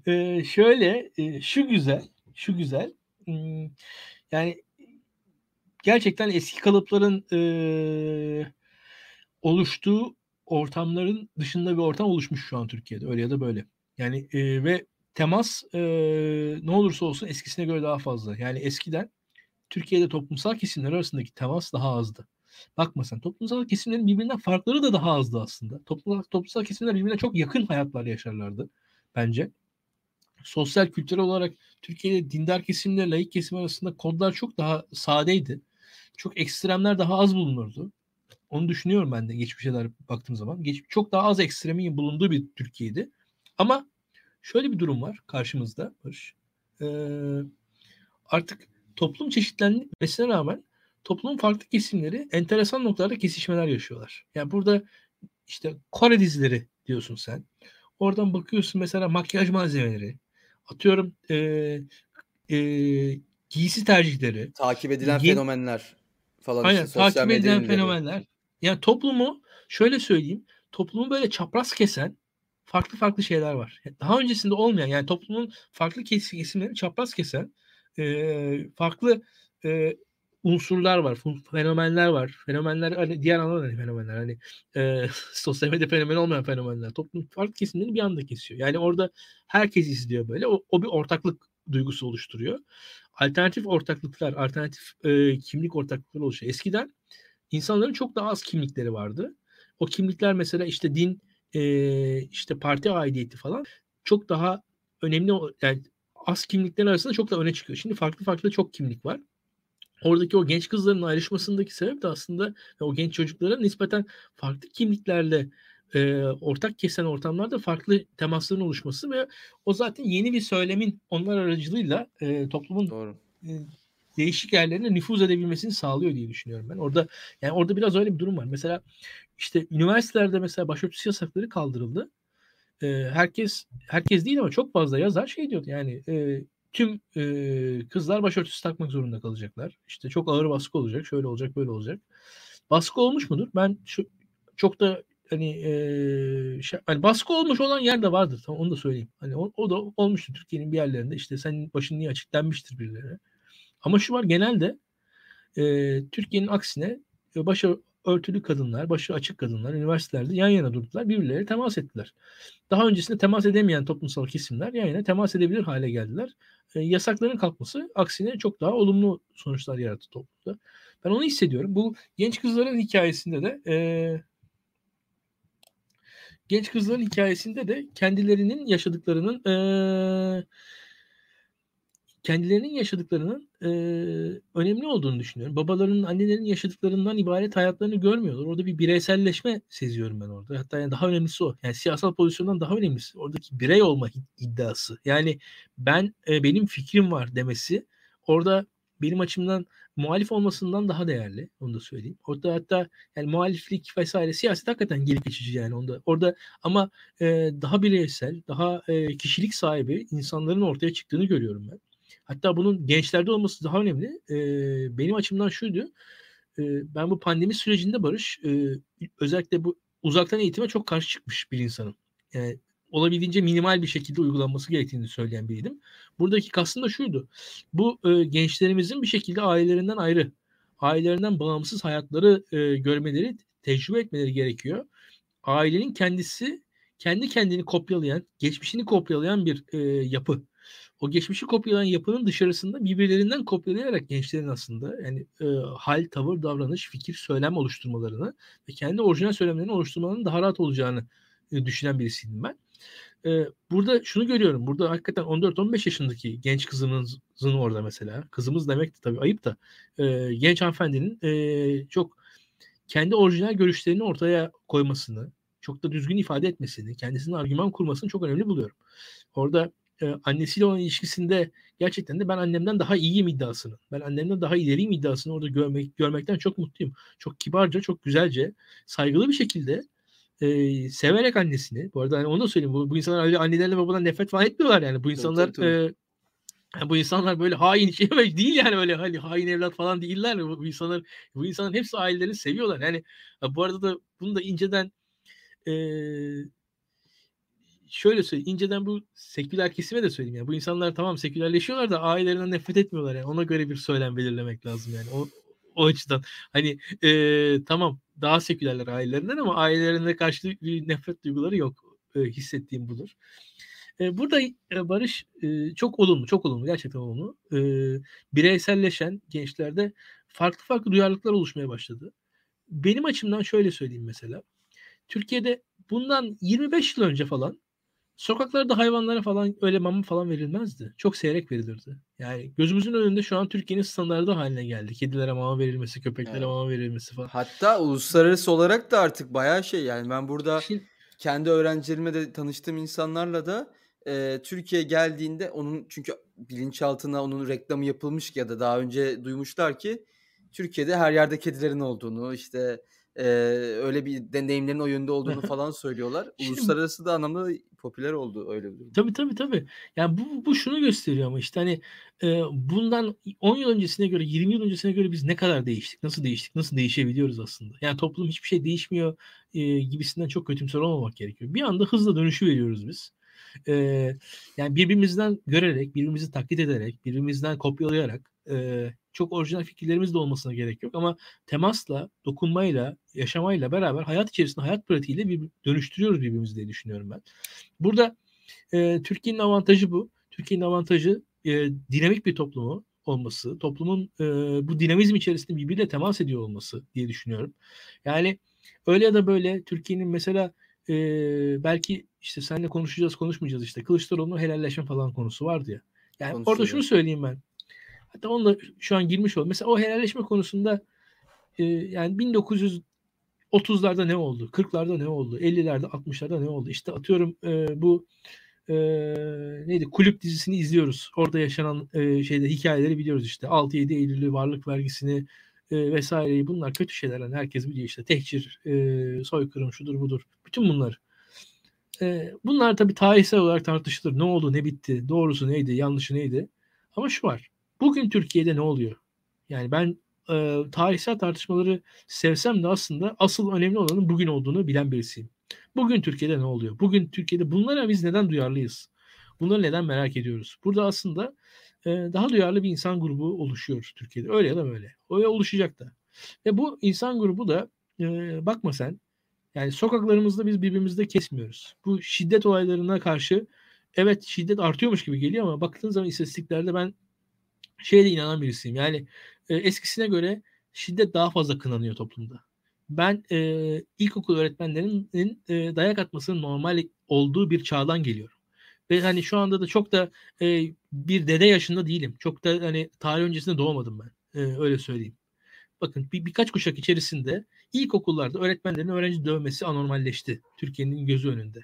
E, şöyle e, şu güzel. Şu güzel. Hmm, yani gerçekten eski kalıpların e, oluştuğu ortamların dışında bir ortam oluşmuş şu an Türkiye'de. Öyle ya da böyle. Yani e, ve temas e, ne olursa olsun eskisine göre daha fazla. Yani eskiden Türkiye'de toplumsal kesimler arasındaki temas daha azdı. Bakma sen toplumsal kesimlerin birbirinden farkları da daha azdı aslında. Toplumsal, toplumsal kesimler birbirine çok yakın hayatlar yaşarlardı bence. Sosyal kültürel olarak Türkiye'de dindar kesimle laik kesim arasında kodlar çok daha sadeydi. Çok ekstremler daha az bulunurdu. Onu düşünüyorum ben de geçmişe dair baktığım zaman. Geç, çok daha az ekstremin bulunduğu bir Türkiye'ydi. Ama şöyle bir durum var karşımızda Barış. Ee, artık toplum çeşitlenmesine rağmen toplumun farklı kesimleri enteresan noktalarda kesişmeler yaşıyorlar. Yani burada işte Kore dizileri diyorsun sen. Oradan bakıyorsun mesela makyaj malzemeleri. Atıyorum e, e, giysi tercihleri. Takip edilen Ye- fenomenler falan. Aynen işte, takip edilen fenomenler. Yani toplumu şöyle söyleyeyim. Toplumu böyle çapraz kesen farklı farklı şeyler var. Daha öncesinde olmayan yani toplumun farklı kesimleri çapraz kesen e, farklı e, unsurlar var, fenomenler var. Fenomenler hani diğer anlamda hani fenomenler hani e, sosyal medya fenomeni olmayan fenomenler. Toplum farklı kesimleri bir anda kesiyor. Yani orada herkes izliyor böyle. O, o bir ortaklık duygusu oluşturuyor. Alternatif ortaklıklar, alternatif e, kimlik ortaklıkları oluşuyor. Eskiden insanların çok daha az kimlikleri vardı. O kimlikler mesela işte din, e, işte parti aidiyeti falan çok daha önemli yani az kimlikler arasında çok da öne çıkıyor. Şimdi farklı farklı çok kimlik var. Oradaki o genç kızların ayrışmasındaki sebep de aslında o genç çocukların nispeten farklı kimliklerle e, ortak kesen ortamlarda farklı temasların oluşması ve o zaten yeni bir söylemin onlar aracılığıyla e, toplumun Doğru. E, değişik yerlerine nüfuz edebilmesini sağlıyor diye düşünüyorum ben. Orada yani orada biraz öyle bir durum var. Mesela işte üniversitelerde mesela başörtüsü yasakları kaldırıldı. Ee, herkes herkes değil ama çok fazla yazar şey diyordu yani e, tüm e, kızlar başörtüsü takmak zorunda kalacaklar. İşte çok ağır baskı olacak, şöyle olacak, böyle olacak. Baskı olmuş mudur? Ben şu, çok da hani, e, şey, hani baskı olmuş olan yer de vardır. Tamam onu da söyleyeyim. Hani o, o da olmuştur Türkiye'nin bir yerlerinde. İşte senin başın niye açık denmiştir birilerine. Ama şu var genelde e, Türkiye'nin aksine başı örtülü kadınlar, başı açık kadınlar üniversitelerde yan yana durdular. Birbirleriyle temas ettiler. Daha öncesinde temas edemeyen toplumsal kesimler yan yana temas edebilir hale geldiler. E, yasakların kalkması aksine çok daha olumlu sonuçlar yarattı toplumda. Ben onu hissediyorum. Bu genç kızların hikayesinde de e, genç kızların hikayesinde de kendilerinin yaşadıklarının e, kendilerinin yaşadıklarının e, önemli olduğunu düşünüyorum. Babalarının, annelerin yaşadıklarından ibaret hayatlarını görmüyorlar. Orada bir bireyselleşme seziyorum ben orada. Hatta yani daha önemlisi o. Yani siyasal pozisyondan daha önemlisi oradaki birey olma iddiası. Yani ben e, benim fikrim var demesi orada benim açımdan muhalif olmasından daha değerli. Onu da söyleyeyim. Orada hatta yani muhaliflik vesaire siyaset hakikaten gelip geçici yani onda. Orada ama e, daha bireysel, daha e, kişilik sahibi insanların ortaya çıktığını görüyorum ben. Hatta bunun gençlerde olması daha önemli. E, benim açımdan şuydu. E, ben bu pandemi sürecinde Barış e, özellikle bu uzaktan eğitime çok karşı çıkmış bir insanım. Yani olabildiğince minimal bir şekilde uygulanması gerektiğini söyleyen biriydim. Buradaki kastım da şuydu. Bu e, gençlerimizin bir şekilde ailelerinden ayrı, ailelerinden bağımsız hayatları e, görmeleri, tecrübe etmeleri gerekiyor. Ailenin kendisi kendi kendini kopyalayan, geçmişini kopyalayan bir e, yapı o geçmişi kopyalayan yapının dışarısında birbirlerinden kopyalayarak gençlerin aslında yani e, hal, tavır, davranış, fikir, söylem oluşturmalarını ve kendi orijinal söylemlerini oluşturmalarının daha rahat olacağını e, düşünen birisiydim ben. E, burada şunu görüyorum. Burada hakikaten 14-15 yaşındaki genç kızımızın orada mesela. Kızımız demek de tabii ayıp da. E, genç hanımefendinin e, çok kendi orijinal görüşlerini ortaya koymasını, çok da düzgün ifade etmesini, kendisinin argüman kurmasını çok önemli buluyorum. Orada e, annesiyle olan ilişkisinde gerçekten de ben annemden daha iyiyim iddiasını, ben annemden daha ileriyim iddiasını orada görmek görmekten çok mutluyum. Çok kibarca, çok güzelce, saygılı bir şekilde e, severek annesini. Bu arada hani onu da söyleyeyim. Bu, bu insanlar öyle annelerle babadan nefret falan etmiyorlar yani. Bu insanlar tabii, tabii, tabii. E, bu insanlar böyle hain şey değil yani öyle hani hain evlat falan değiller. Bu, bu insanlar bu insanların hepsi ailelerini seviyorlar. Yani bu arada da bunu da inceden e, şöyle söyleyeyim. inceden bu seküler kesime de söyleyeyim. Yani bu insanlar tamam sekülerleşiyorlar da ailelerinden nefret etmiyorlar. Yani ona göre bir söylem belirlemek lazım yani. O, o açıdan hani e, tamam daha sekülerler ailelerinden ama ailelerine karşı bir nefret duyguları yok. E, hissettiğim budur. E, burada e, Barış e, çok olumlu, çok olumlu, gerçekten olumlu. E, bireyselleşen gençlerde farklı farklı duyarlılıklar oluşmaya başladı. Benim açımdan şöyle söyleyeyim mesela. Türkiye'de bundan 25 yıl önce falan Sokaklarda hayvanlara falan öyle mama falan verilmezdi. Çok seyrek verilirdi. Yani gözümüzün önünde şu an Türkiye'nin standardı haline geldi. Kedilere mama verilmesi, köpeklere evet. mama verilmesi falan. Hatta uluslararası olarak da artık bayağı şey yani ben burada Şimdi, kendi öğrencilerime de tanıştığım insanlarla da e, Türkiye geldiğinde onun çünkü bilinçaltına onun reklamı yapılmış ya da daha önce duymuşlar ki Türkiye'de her yerde kedilerin olduğunu işte e, öyle bir deneyimlerin o yönde olduğunu falan söylüyorlar. Şimdi, Uluslararası da anlamda popüler oldu öyle bir durum. Tabii tabii tabii. Yani bu, bu şunu gösteriyor ama işte hani e, bundan 10 yıl öncesine göre 20 yıl öncesine göre biz ne kadar değiştik? Nasıl değiştik? Nasıl değişebiliyoruz aslında? Yani toplum hiçbir şey değişmiyor e, gibisinden çok kötümser olmamak gerekiyor. Bir anda hızla dönüşü veriyoruz biz. E, yani birbirimizden görerek, birbirimizi taklit ederek, birbirimizden kopyalayarak e, çok orijinal fikirlerimiz de olmasına gerek yok ama temasla, dokunmayla, yaşamayla beraber hayat içerisinde hayat pratiğiyle bir dönüştürüyoruz birbirimizi diye düşünüyorum ben. Burada e, Türkiye'nin avantajı bu. Türkiye'nin avantajı e, dinamik bir toplumu olması, toplumun e, bu dinamizm içerisinde birbiriyle temas ediyor olması diye düşünüyorum. Yani öyle ya da böyle Türkiye'nin mesela e, belki işte seninle konuşacağız konuşmayacağız işte Kılıçdaroğlu'nun helalleşme falan konusu vardı ya. Yani orada şunu söyleyeyim ben. Hatta onunla şu an girmiş oldu. Mesela o helalleşme konusunda e, yani 1930'larda ne oldu? 40'larda ne oldu? 50'lerde 60'larda ne oldu? İşte atıyorum e, bu e, neydi kulüp dizisini izliyoruz. Orada yaşanan e, şeyde hikayeleri biliyoruz işte. 6-7 Eylül'ü varlık vergisini e, vesaireyi bunlar kötü şeyler. Yani herkes biliyor işte. Tehcir, e, soykırım şudur budur. Bütün bunlar. E, bunlar tabii tarihsel olarak tartışılır. Ne oldu, ne bitti, doğrusu neydi, yanlışı neydi? Ama şu var. Bugün Türkiye'de ne oluyor? Yani ben e, tarihsel tartışmaları sevsem de aslında asıl önemli olanın bugün olduğunu bilen birisiyim. Bugün Türkiye'de ne oluyor? Bugün Türkiye'de bunlara biz neden duyarlıyız? Bunları neden merak ediyoruz? Burada aslında e, daha duyarlı bir insan grubu oluşuyor Türkiye'de. Öyle ya da böyle. Öyle oluşacak da. Ve bu insan grubu da e, bakma sen yani sokaklarımızda biz birbirimizde kesmiyoruz. Bu şiddet olaylarına karşı evet şiddet artıyormuş gibi geliyor ama baktığın zaman istatistiklerde ben şeye de inanan birisiyim. Yani e, eskisine göre şiddet daha fazla kınanıyor toplumda. Ben e, ilkokul öğretmenlerinin e, dayak atmasının normal olduğu bir çağdan geliyorum. Ve hani şu anda da çok da e, bir dede yaşında değilim. Çok da hani tarih öncesinde doğmadım ben. E, öyle söyleyeyim. Bakın bir, birkaç kuşak içerisinde ilkokullarda öğretmenlerin öğrenci dövmesi anormalleşti. Türkiye'nin gözü önünde.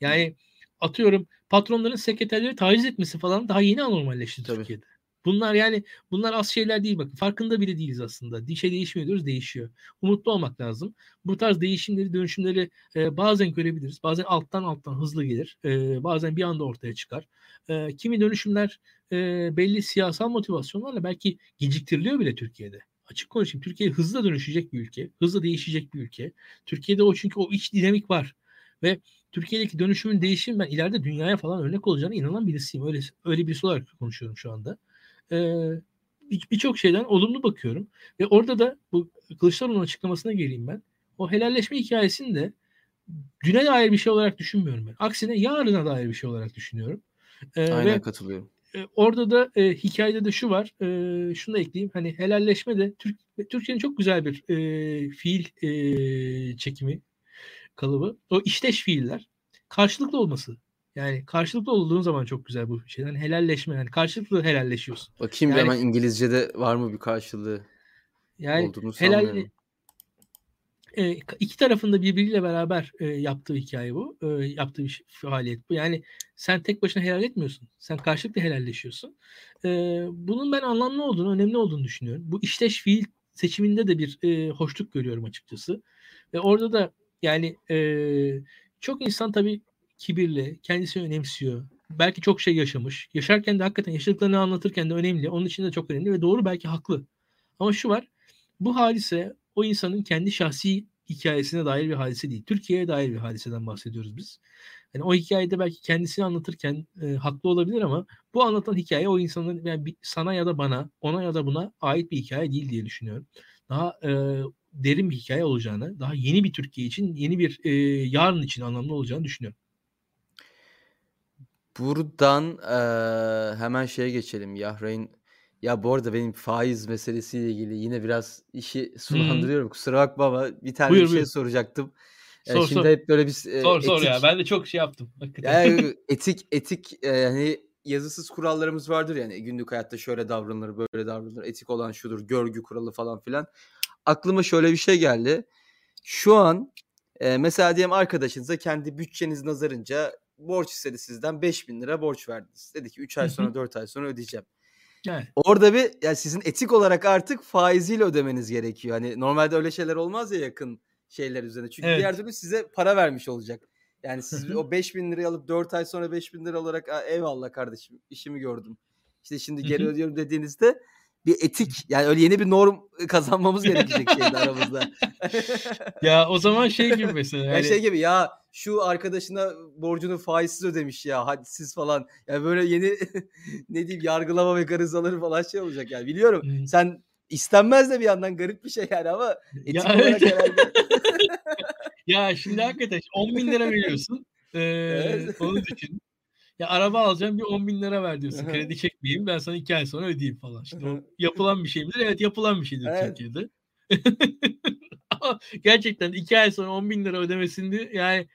Yani atıyorum patronların sekreterleri taciz etmesi falan daha yeni anormalleşti Tabii. Türkiye'de. Bunlar yani bunlar az şeyler değil bakın. Farkında bile değiliz aslında. Bir şey değişmiyor diyoruz değişiyor. Umutlu olmak lazım. Bu tarz değişimleri, dönüşümleri e, bazen görebiliriz. Bazen alttan alttan hızlı gelir. E, bazen bir anda ortaya çıkar. E, kimi dönüşümler e, belli siyasal motivasyonlarla belki geciktiriliyor bile Türkiye'de. Açık konuşayım. Türkiye hızla dönüşecek bir ülke. Hızla değişecek bir ülke. Türkiye'de o çünkü o iç dinamik var. Ve Türkiye'deki dönüşümün değişimi ben ileride dünyaya falan örnek olacağına inanan birisiyim. Öyle öyle birisi olarak konuşuyorum şu anda birçok şeyden olumlu bakıyorum. Ve orada da bu Kılıçdaroğlu'nun açıklamasına geleyim ben. O helalleşme hikayesini de düne dair bir şey olarak düşünmüyorum ben. Aksine yarına dair bir şey olarak düşünüyorum. Ee, Aynen ve, katılıyorum. E, orada da e, hikayede de şu var. E, şunu da ekleyeyim. Hani helalleşme de Türk, Türkiye'nin çok güzel bir e, fiil e, çekimi kalıbı. O işteş fiiller karşılıklı olması yani karşılıklı olduğun zaman çok güzel bu şeyden hani helalleşme yani karşılıklı helalleşiyorsun. Bakayım yani, hemen İngilizce'de var mı bir karşılığı yani olduğunu helal, e, iki tarafında birbiriyle beraber e, yaptığı hikaye bu. E, yaptığı bir faaliyet bu. Yani sen tek başına helal etmiyorsun. Sen karşılıklı helalleşiyorsun. E, bunun ben anlamlı olduğunu, önemli olduğunu düşünüyorum. Bu işteş fiil seçiminde de bir e, hoşluk görüyorum açıkçası. Ve orada da yani e, çok insan tabii kibirli, kendisini önemsiyor. Belki çok şey yaşamış. Yaşarken de hakikaten yaşadıklarını anlatırken de önemli. Onun için de çok önemli ve doğru belki haklı. Ama şu var. Bu hadise o insanın kendi şahsi hikayesine dair bir hadise değil. Türkiye'ye dair bir hadiseden bahsediyoruz biz. Yani o hikayede belki kendisini anlatırken e, haklı olabilir ama bu anlatan hikaye o insanın yani sana ya da bana, ona ya da buna ait bir hikaye değil diye düşünüyorum. Daha e, derin bir hikaye olacağını, daha yeni bir Türkiye için, yeni bir e, yarın için anlamlı olacağını düşünüyorum. Buradan, eee, hemen şeye geçelim. Yahreyn Ya, bu arada benim faiz meselesiyle ilgili yine biraz işi Hı sulandırıyorum. Kusura bakma ama bir tane Buyur, bir şey buyur. soracaktım. Eee, Sor, şimdi sor. hep böyle eee, Sor, sor ya. etik Ben de çok şey yaptım hakikaten. Ya, etik etik, hani, yazısız kurallarımız vardır ya, hani, günlük hayatta şöyle davranılır, böyle davranılır, etik olan şudur, görgü kuralı falan filan. Aklıma şöyle bir şey geldi. Şu an, eee, mesela diyelim arkadaşınıza kendi bütçeniz nazarınca borç istedi sizden lira borç verdiniz. Dedi ki 3 ay sonra 4 ay sonra ödeyeceğim. Evet. Orada bir yani sizin etik olarak artık faiziyle ödemeniz gerekiyor. Hani normalde öyle şeyler olmaz ya yakın şeyler üzerine. Çünkü evet. diğer türlü size para vermiş olacak. Yani siz o 5000 lirayı alıp 4 ay sonra 5000 lira olarak eyvallah kardeşim işimi gördüm. İşte şimdi geri ödüyorum dediğinizde bir etik yani öyle yeni bir norm kazanmamız gerekecek şeydi aramızda. ya o zaman şey gibi mesela. Yani... Ya şey gibi ya şu arkadaşına borcunu faizsiz ödemiş ya hadsiz falan. Yani böyle yeni ne diyeyim yargılama mekanizmaları falan şey olacak yani biliyorum. Hmm. Sen istenmez de bir yandan garip bir şey yani ama etik ya, olarak evet. herhalde. ya şimdi hakikaten 10 bin lira veriyorsun. Ee, evet. Onun için ya araba alacağım bir 10 bin lira ver diyorsun. Kredi çekmeyeyim ben sana 2 ay sonra ödeyeyim falan. Şimdi o yapılan bir şey midir? Evet yapılan bir şeydir evet. Türkiye'de. Ama gerçekten 2 ay sonra 10 bin lira ödemesinde yani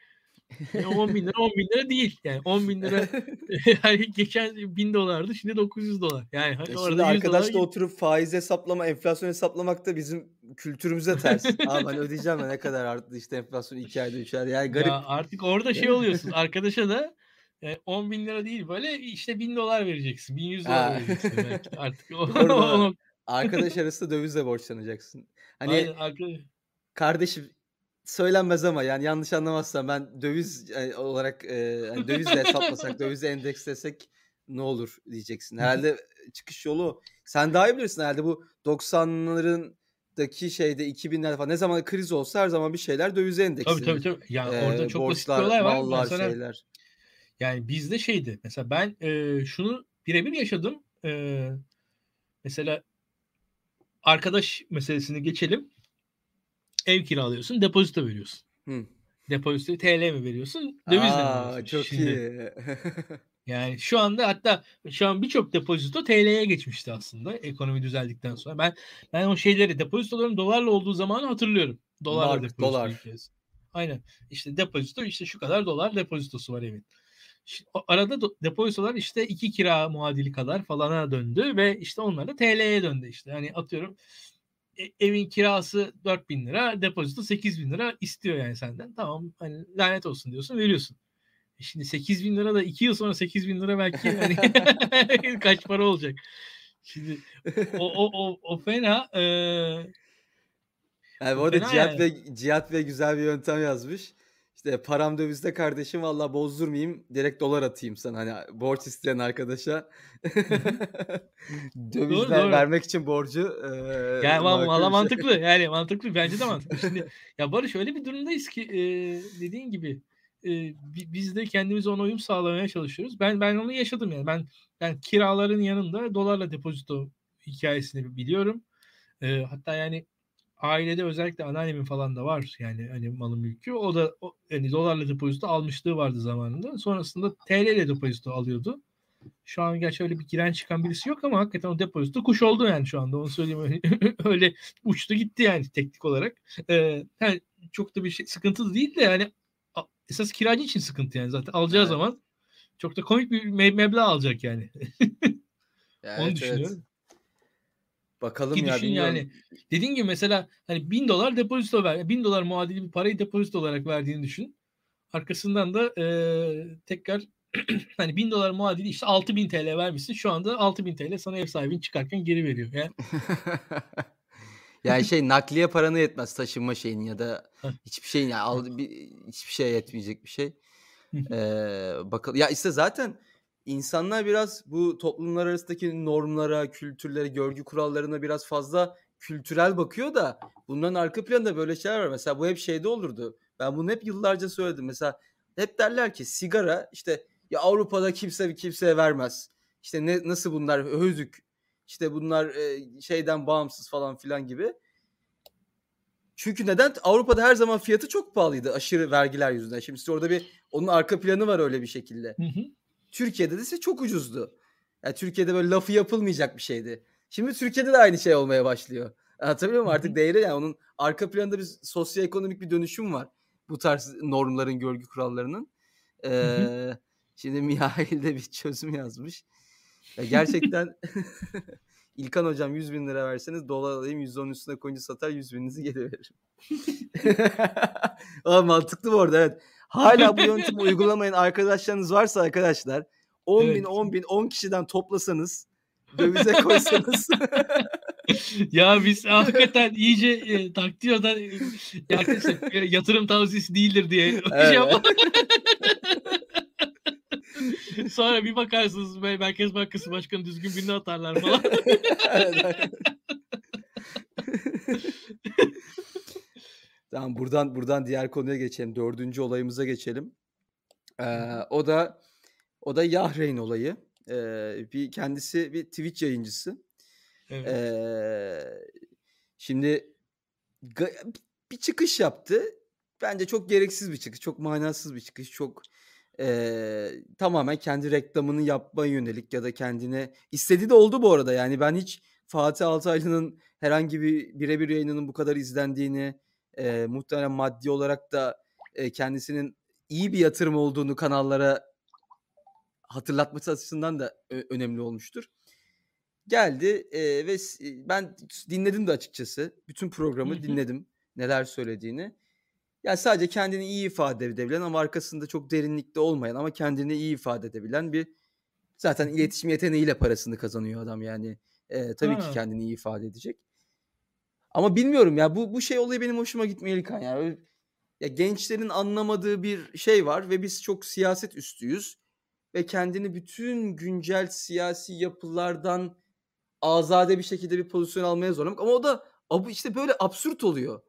10 bin lira 10 bin lira değil. Yani 10 bin lira yani geçen bin dolardı şimdi 900 dolar. Yani hani ya orada arkadaşla dolar... oturup faiz hesaplama, enflasyon hesaplamak da bizim kültürümüze ters. Abi ben ödeyeceğim ne kadar arttı işte enflasyon 2 ayda 3 ayda. Yani garip. Ya artık orada şey oluyorsun. Arkadaşa da yani e, 10 bin lira değil böyle işte bin dolar vereceksin. 1100 dolar vereceksin belki artık. Orada arkadaş arası dövizle borçlanacaksın. Hani Aynen, arkadaş. kardeşim söylenmez ama yani yanlış anlamazsan ben döviz e, olarak e, yani dövizle hesaplasak, dövizle endekslesek ne olur diyeceksin. Herhalde çıkış yolu. Sen daha iyi bilirsin herhalde bu 90'larındaki şeyde 2000'ler falan ne zaman kriz olsa her zaman bir şeyler dövize Tabii endekslenir. tabii tabii. Yani orada Eee, çok basit bir borçlar, olay var. mallar, Mesela şeyler. Yani bizde şeydi. Mesela ben eee, şunu birebir yaşadım. Eee, mesela arkadaş meselesini geçelim. Ev kiralıyorsun, depozito veriyorsun. Hı. Depozitoyu TL mi veriyorsun, dövizle mi veriyorsun? Çok Şimdi iyi. yani şu anda hatta şu an birçok depozito TL'ye geçmişti aslında ekonomi düzeldikten sonra. Ben ben o şeyleri depozitoların dolarla olduğu zamanı hatırlıyorum. Depozito dolar. hikayesi. Aynen. İşte depozito işte şu kadar dolar depozitosu var evin. O arada do- depozitolar işte iki kira muadili kadar falana döndü ve işte onlar da TL'ye döndü işte. Hani atıyorum e- evin kirası 4000 lira, depozito 8000 lira istiyor yani senden. Tamam hani lanet olsun diyorsun, veriyorsun. E Şimdi 8 bin lira da 2 yıl sonra 8 bin lira belki hani kaç para olacak. Şimdi o, o, o, o fena. Ee, Yani bu arada Cihat yani. Bey, Cihat Bey güzel bir yöntem yazmış. İşte param dövizde kardeşim valla bozdurmayayım direkt dolar atayım sana hani borç isteyen arkadaşa Hı hı. döviz Doğru doğru. vermek için borcu eee, Yani valla şey. mantıklı yani mantıklı bence de mantıklı. Şimdi ya Barış öyle bir durumdayız ki e, dediğin gibi e, bi- biz de kendimize ona uyum sağlamaya çalışıyoruz. Ben ben onu yaşadım yani. Ben ben kiraların yanında dolarla depozito hikayesini biliyorum. E, hatta yani ailede özellikle anneannemin falan da var yani hani malın mülkü. O da o, yani dolarla depozito almışlığı vardı zamanında. Sonrasında TL ile depozito alıyordu. Şu an gerçi öyle bir giren çıkan birisi yok ama hakikaten o depozito kuş oldu yani şu anda onu söyleyeyim öyle, uçtu gitti yani teknik olarak. Ee, yani çok da bir şey sıkıntı değil de yani esas kiracı için sıkıntı yani zaten alacağı Evet. zaman çok da komik bir me- meblağ alacak yani. Ya Onu evet. düşünüyorum. Bakalım Ki ya düşün bilmiyorum. yani dediğin gibi mesela hani bin dolar depozito ver, bin dolar muadili bir parayı depozito olarak verdiğini düşün. Arkasından da eee, tekrar hani bin dolar muadili işte 6000 TL vermişsin. Şu anda 6000 TL sana ev sahibin çıkarken geri veriyor. Yani Yani şey nakliye paranı yetmez taşınma şeyin ya da hiçbir şeyin yani al, bir, hiçbir şeye yetmeyecek bir şey. Ee, bakalım ya işte zaten insanlar biraz bu toplumlar arasındaki normlara, kültürlere, görgü kurallarına biraz fazla kültürel bakıyor da bunların arka planında böyle şeyler var. Mesela bu hep şeyde olurdu. Ben bunu hep yıllarca söyledim. Mesela hep derler ki sigara işte ya Avrupa'da kimse kimseye vermez. İşte ne nasıl bunlar özük. İşte bunlar e, şeyden bağımsız falan filan gibi. Çünkü neden? Avrupa'da her zaman fiyatı çok pahalıydı aşırı vergiler yüzünden. Şimdi orada bir onun arka planı var öyle bir şekilde. Hı hı. Türkiye'de de ise çok ucuzdu. Yani Türkiye'de böyle lafı yapılmayacak bir şeydi. Şimdi Türkiye'de de aynı şey olmaya başlıyor. Anlatabiliyor muyum? Artık değeri yani onun arka planında bir sosyoekonomik bir dönüşüm var. Bu tarz normların, görgü kurallarının. Hı hı. Ee, şimdi Mihail de bir çözüm yazmış. Ya gerçekten İlkan hocam 100 bin lira verseniz dolar alayım 110 üstüne koyunca satar 100 bininizi geri veririm. Aa, mantıklı bu arada evet. Hala bu yöntemi uygulamayan arkadaşlarınız varsa arkadaşlar 10 bin Evet. 10 bin 10 kişiden toplasanız dövize koysanız ya biz hakikaten iyice e, taktiğodan e, arkadaşlar e, yatırım tavsiyesi değildir diye şey Evet. yapalım. Sonra bir bakarsınız Mer- Merkez Bankası Başkanı düzgün birini atarlar falan. Evet. Tamam buradan buradan diğer konuya geçelim. Dördüncü olayımıza geçelim. Ee, o da o da Yahreyn olayı. Ee, bir kendisi bir Twitch yayıncısı. Evet. Ee, şimdi bir çıkış yaptı. Bence çok gereksiz bir çıkış, çok manasız bir çıkış, çok eee, tamamen kendi reklamını yapmaya yönelik ya da kendine istediği de oldu bu arada. Yani ben hiç Fatih Altaylı'nın herhangi bir birebir yayınının bu kadar izlendiğini, eee, muhtemelen maddi olarak da eee, kendisinin iyi bir yatırım olduğunu kanallara hatırlatması açısından da önemli olmuştur. Geldi eee, ve ben dinledim de açıkçası. Bütün programı dinledim neler söylediğini. Yani sadece kendini iyi ifade edebilen ama arkasında çok derinlikte olmayan ama kendini iyi ifade edebilen bir zaten iletişim yeteneğiyle parasını kazanıyor adam yani. Eee, tabii ki Ha. kendini iyi ifade edecek. Ama bilmiyorum ya bu bu şey olayı benim hoşuma gitmiyor İlkan ya. Öyle- Ya gençlerin anlamadığı bir şey var ve biz çok siyaset üstüyüz. ve kendini bütün güncel siyasi yapılardan azade bir şekilde bir pozisyon almaya zorlamak ama o da işte böyle absürt oluyor.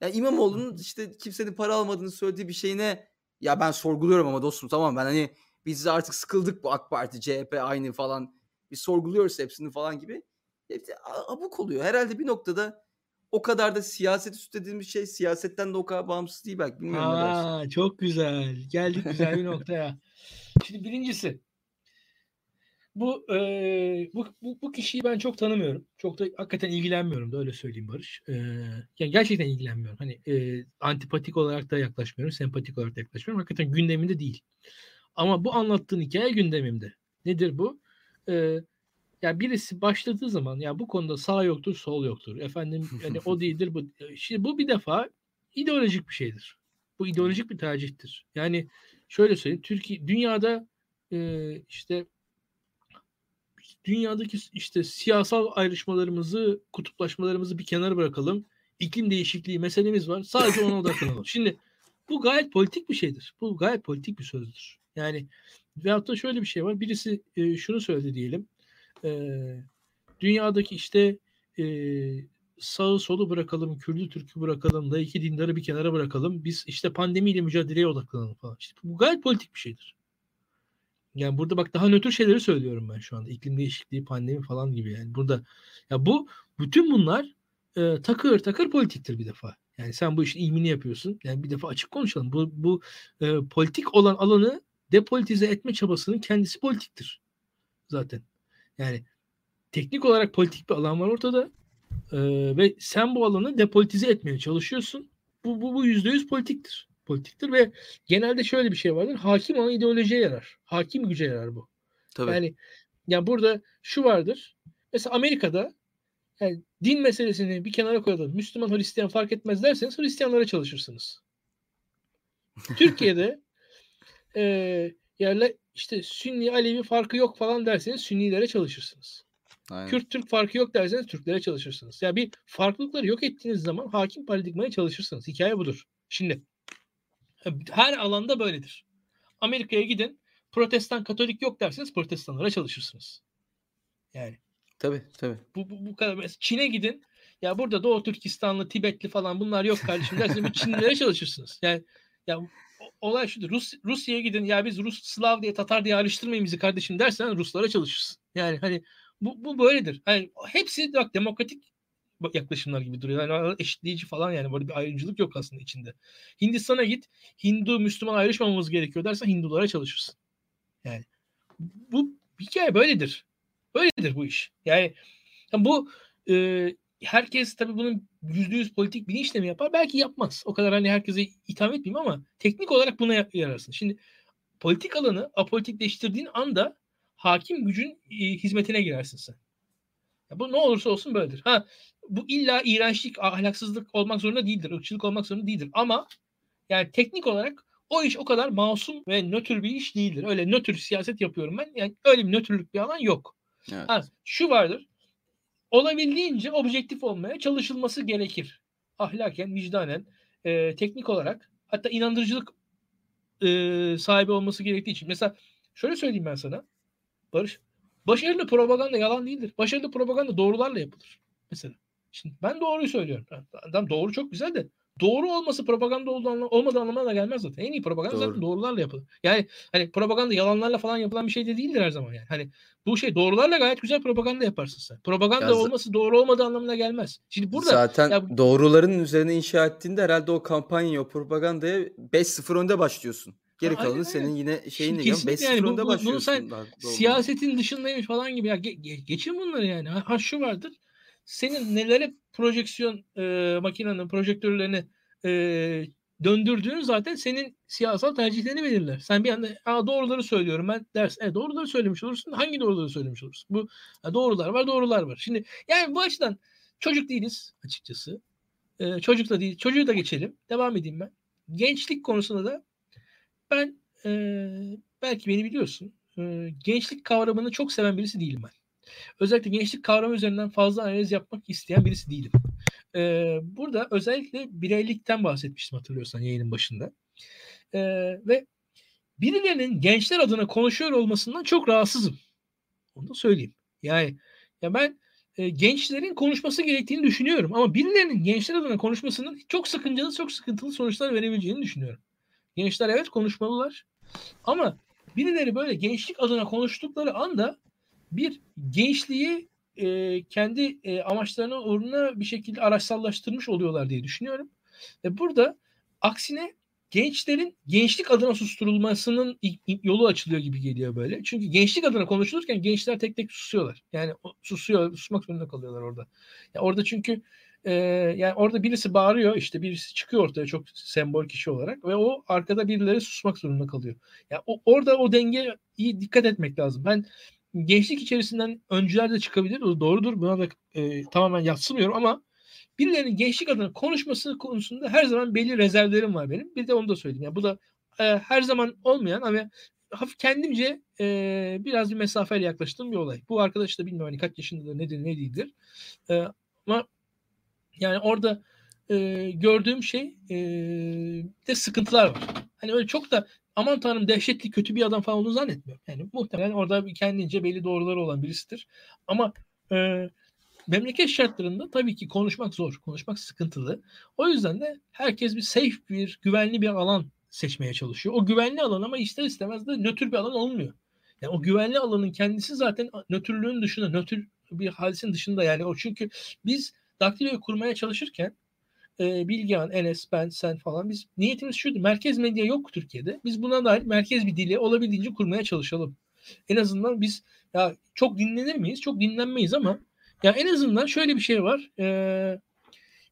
Ya İmamoğlu'nun işte kimsenin para almadığını söylediği bir şeyine ya ben sorguluyorum ama dostum tamam ben hani biz artık sıkıldık bu AK Parti, CHP aynı falan. Biz sorguluyoruz hepsini falan gibi. Hepsi abuk oluyor. Herhalde bir noktada o kadar da siyaset üst dediğimiz şey siyasetten de o kadar bağımsız değil belki. Bilmiyorum? Aa, çok güzel. Geldik güzel bir noktaya. Şimdi birincisi bu, eee, bu bu bu kişiyi ben çok tanımıyorum. Çok da hakikaten ilgilenmiyorum da öyle söyleyeyim Barış. Eee, yani gerçekten ilgilenmiyorum. Hani, eee, antipatik olarak da yaklaşmıyorum, sempatik olarak da yaklaşmıyorum. Hakikaten gündemimde değil. Ama bu anlattığın hikaye gündemimde. Nedir bu? Eee, ya birisi başladığı zaman ya bu konuda sağ yoktur, sol yoktur. Efendim hani o değildir bu. Şimdi bu bir defa ideolojik bir şeydir. Bu ideolojik bir tercihtir. Yani şöyle söyleyeyim. Türkiye dünyada eee, işte dünyadaki işte siyasal ayrışmalarımızı, kutuplaşmalarımızı bir kenara bırakalım. İklim değişikliği meselemiz var. Sadece ona odaklanalım. Şimdi bu gayet politik bir şeydir. Bu gayet politik bir sözdür. Yani veyahut da şöyle bir şey var. Birisi e, şunu söyledi diyelim. E, dünyadaki işte e, sağı solu bırakalım, Kürdü Türk'ü bırakalım, laiki dindarı bir kenara bırakalım. Biz işte pandemiyle mücadeleye odaklanalım falan. İşte bu gayet politik bir şeydir. Yani burada bak daha nötr şeyleri söylüyorum ben şu anda. İklim değişikliği, pandemi falan gibi yani. Burada ya bu bütün bunlar e, takır takır politiktir bir defa. Yani sen bu işin ilmini yapıyorsun. Yani bir defa açık konuşalım. Bu bu e, politik olan alanı depolitize etme çabasının kendisi politiktir. Zaten. Yani teknik olarak politik bir alan var ortada. E, ve sen bu alanı depolitize etmeye çalışıyorsun. Bu bu bu yüzde yüz politiktir politiktir ve genelde şöyle bir şey vardır. Hakim olan ideolojiye yarar. Hakim güce yarar bu. Tabii. Yani yani burada şu vardır. Mesela Amerika'da yani din meselesini bir kenara koyalım. Müslüman, Hristiyan fark etmez derseniz Hristiyanlara çalışırsınız. Türkiye'de e, yerle işte Sünni, Alevi farkı yok falan derseniz Sünnilere çalışırsınız. Aynen. Kürt Türk farkı yok derseniz Türklere çalışırsınız. Yani bir farklılıkları yok ettiğiniz zaman hakim paradigmaya çalışırsınız. Hikaye budur. Şimdi her alanda böyledir. Amerika'ya gidin. Protestan Katolik yok derseniz protestanlara çalışırsınız. Yani. Tabii tabii. Bu, bu, bu kadar. Mesela Çin'e gidin. Ya burada Doğu Türkistanlı, Tibetli falan bunlar yok kardeşim derseniz Çinlilere çalışırsınız. Yani ya olay şudur. Rus, Rusya'ya gidin ya biz Rus, Slav diye, Tatar diye ayrıştırmayın bizi kardeşim dersen Ruslara çalışırsın. Yani hani bu, bu böyledir. Hani hepsi bak demokratik yaklaşımlar gibi duruyor. Yani eşitleyici falan yani böyle bir ayrımcılık yok aslında içinde. Hindistan'a git. Hindu Müslüman ayrışmamamız gerekiyor dersen Hindulara çalışırsın. Yani bu hikaye böyledir. Böyledir bu iş. Yani bu e, herkes tabii bunun yüzde yüz politik bilinçle mi yapar? Belki yapmaz. O kadar hani herkese itham etmeyeyim ama teknik olarak buna yararsın. Şimdi politik alanı apolitikleştirdiğin anda hakim gücün e, hizmetine girersin sen. Ya bu ne olursa olsun böyledir. Ha bu illa iğrençlik, ahlaksızlık olmak zorunda değildir. ırkçılık olmak zorunda değildir. Ama yani teknik olarak o iş o kadar masum ve nötr bir iş değildir. Öyle nötr siyaset yapıyorum ben. Yani öyle bir nötrlük bir alan yok. Evet. Ha, şu vardır. Olabildiğince objektif olmaya çalışılması gerekir. Ahlaken, vicdanen, e, teknik olarak hatta inandırıcılık e, sahibi olması gerektiği için. Mesela şöyle söyleyeyim ben sana. Barış, başarılı propaganda yalan değildir. Başarılı propaganda doğrularla yapılır. Mesela. Şimdi ben doğruyu söylüyorum. Adam doğru çok güzel de doğru olması propaganda olduğu olmadığı anlamına da gelmez zaten. En iyi propaganda Doğru. zaten doğrularla yapılır. Yani hani propaganda yalanlarla falan yapılan bir şey de değildir her zaman yani. Hani bu şey doğrularla gayet güzel propaganda yaparsın sen. Propaganda ya olması doğru olmadığı anlamına gelmez. Şimdi burada zaten ya, doğruların üzerine inşa ettiğinde herhalde o kampanya, o propagandaya 5-0 önde başlıyorsun. Geri kalanı aynen, senin yine şeyin ya 5-0 yani, önde bu, başlıyorsun. Bunu sen siyasetin dışındaymış falan gibi ya ge, ge, geçin bunları yani. Ha şu vardır senin nelere projeksiyon e, makinenin projektörlerini e, döndürdüğün zaten senin siyasal tercihlerini belirler. Sen bir anda Aa, doğruları söylüyorum ben dersin. E, doğruları söylemiş olursun. Hangi doğruları söylemiş olursun? Bu ha, doğrular var, doğrular var. Şimdi yani bu açıdan çocuk değiliz açıkçası. E, çocuk da değil. Çocuğu da geçelim. Devam edeyim ben. Gençlik konusunda da ben e, belki beni biliyorsun. E, gençlik kavramını çok seven birisi değilim ben. Özellikle gençlik kavramı üzerinden fazla analiz yapmak isteyen birisi değilim. Ee, burada özellikle bireylikten bahsetmiştim hatırlıyorsan yayının başında. Ee, ve birilerinin gençler adına konuşuyor olmasından çok rahatsızım. Onu da söyleyeyim. Yani ya ben e, gençlerin konuşması gerektiğini düşünüyorum ama birilerinin gençler adına konuşmasının çok sakıncalı, çok sıkıntılı sonuçlar verebileceğini düşünüyorum. Gençler evet konuşmalılar ama birileri böyle gençlik adına konuştukları anda bir gençliği e, kendi e, amaçlarına uğruna bir şekilde araçsallaştırmış oluyorlar diye düşünüyorum. Ve burada aksine gençlerin gençlik adına susturulmasının yolu açılıyor gibi geliyor böyle. Çünkü gençlik adına konuşulurken gençler tek tek susuyorlar. Yani susuyor, susmak zorunda kalıyorlar orada. Yani orada çünkü e, yani orada birisi bağırıyor işte birisi çıkıyor ortaya çok sembol kişi olarak ve o arkada birileri susmak zorunda kalıyor. Yani orada o denge iyi dikkat etmek lazım. Ben gençlik içerisinden öncüler de çıkabilir. O doğrudur. Buna da e, tamamen yatsımıyorum ama birilerinin gençlik adına konuşması konusunda her zaman belli rezervlerim var benim. Bir de onu da söyleyeyim. Yani bu da e, her zaman olmayan ama hafif kendimce e, biraz bir mesafeyle yaklaştığım bir olay. Bu arkadaş da bilmiyorum hani kaç yaşındadır nedir ne değildir. E, ama yani orada e, gördüğüm şey e, de sıkıntılar var. Hani öyle çok da aman tanrım dehşetli kötü bir adam falan olduğunu zannetmiyorum. Yani muhtemelen orada kendince belli doğruları olan birisidir. Ama e, memleket şartlarında tabii ki konuşmak zor. Konuşmak sıkıntılı. O yüzden de herkes bir safe bir, güvenli bir alan seçmeye çalışıyor. O güvenli alan ama ister istemez de nötr bir alan olmuyor. Yani o güvenli alanın kendisi zaten nötrlüğün dışında, nötr bir hadisin dışında yani o çünkü biz daktiloyu kurmaya çalışırken e, Bilgehan, Enes, ben, sen falan biz niyetimiz şuydu. Merkez medya yok Türkiye'de. Biz buna dair merkez bir dili olabildiğince kurmaya çalışalım. En azından biz ya çok dinlenir miyiz? Çok dinlenmeyiz ama ya en azından şöyle bir şey var. Ee,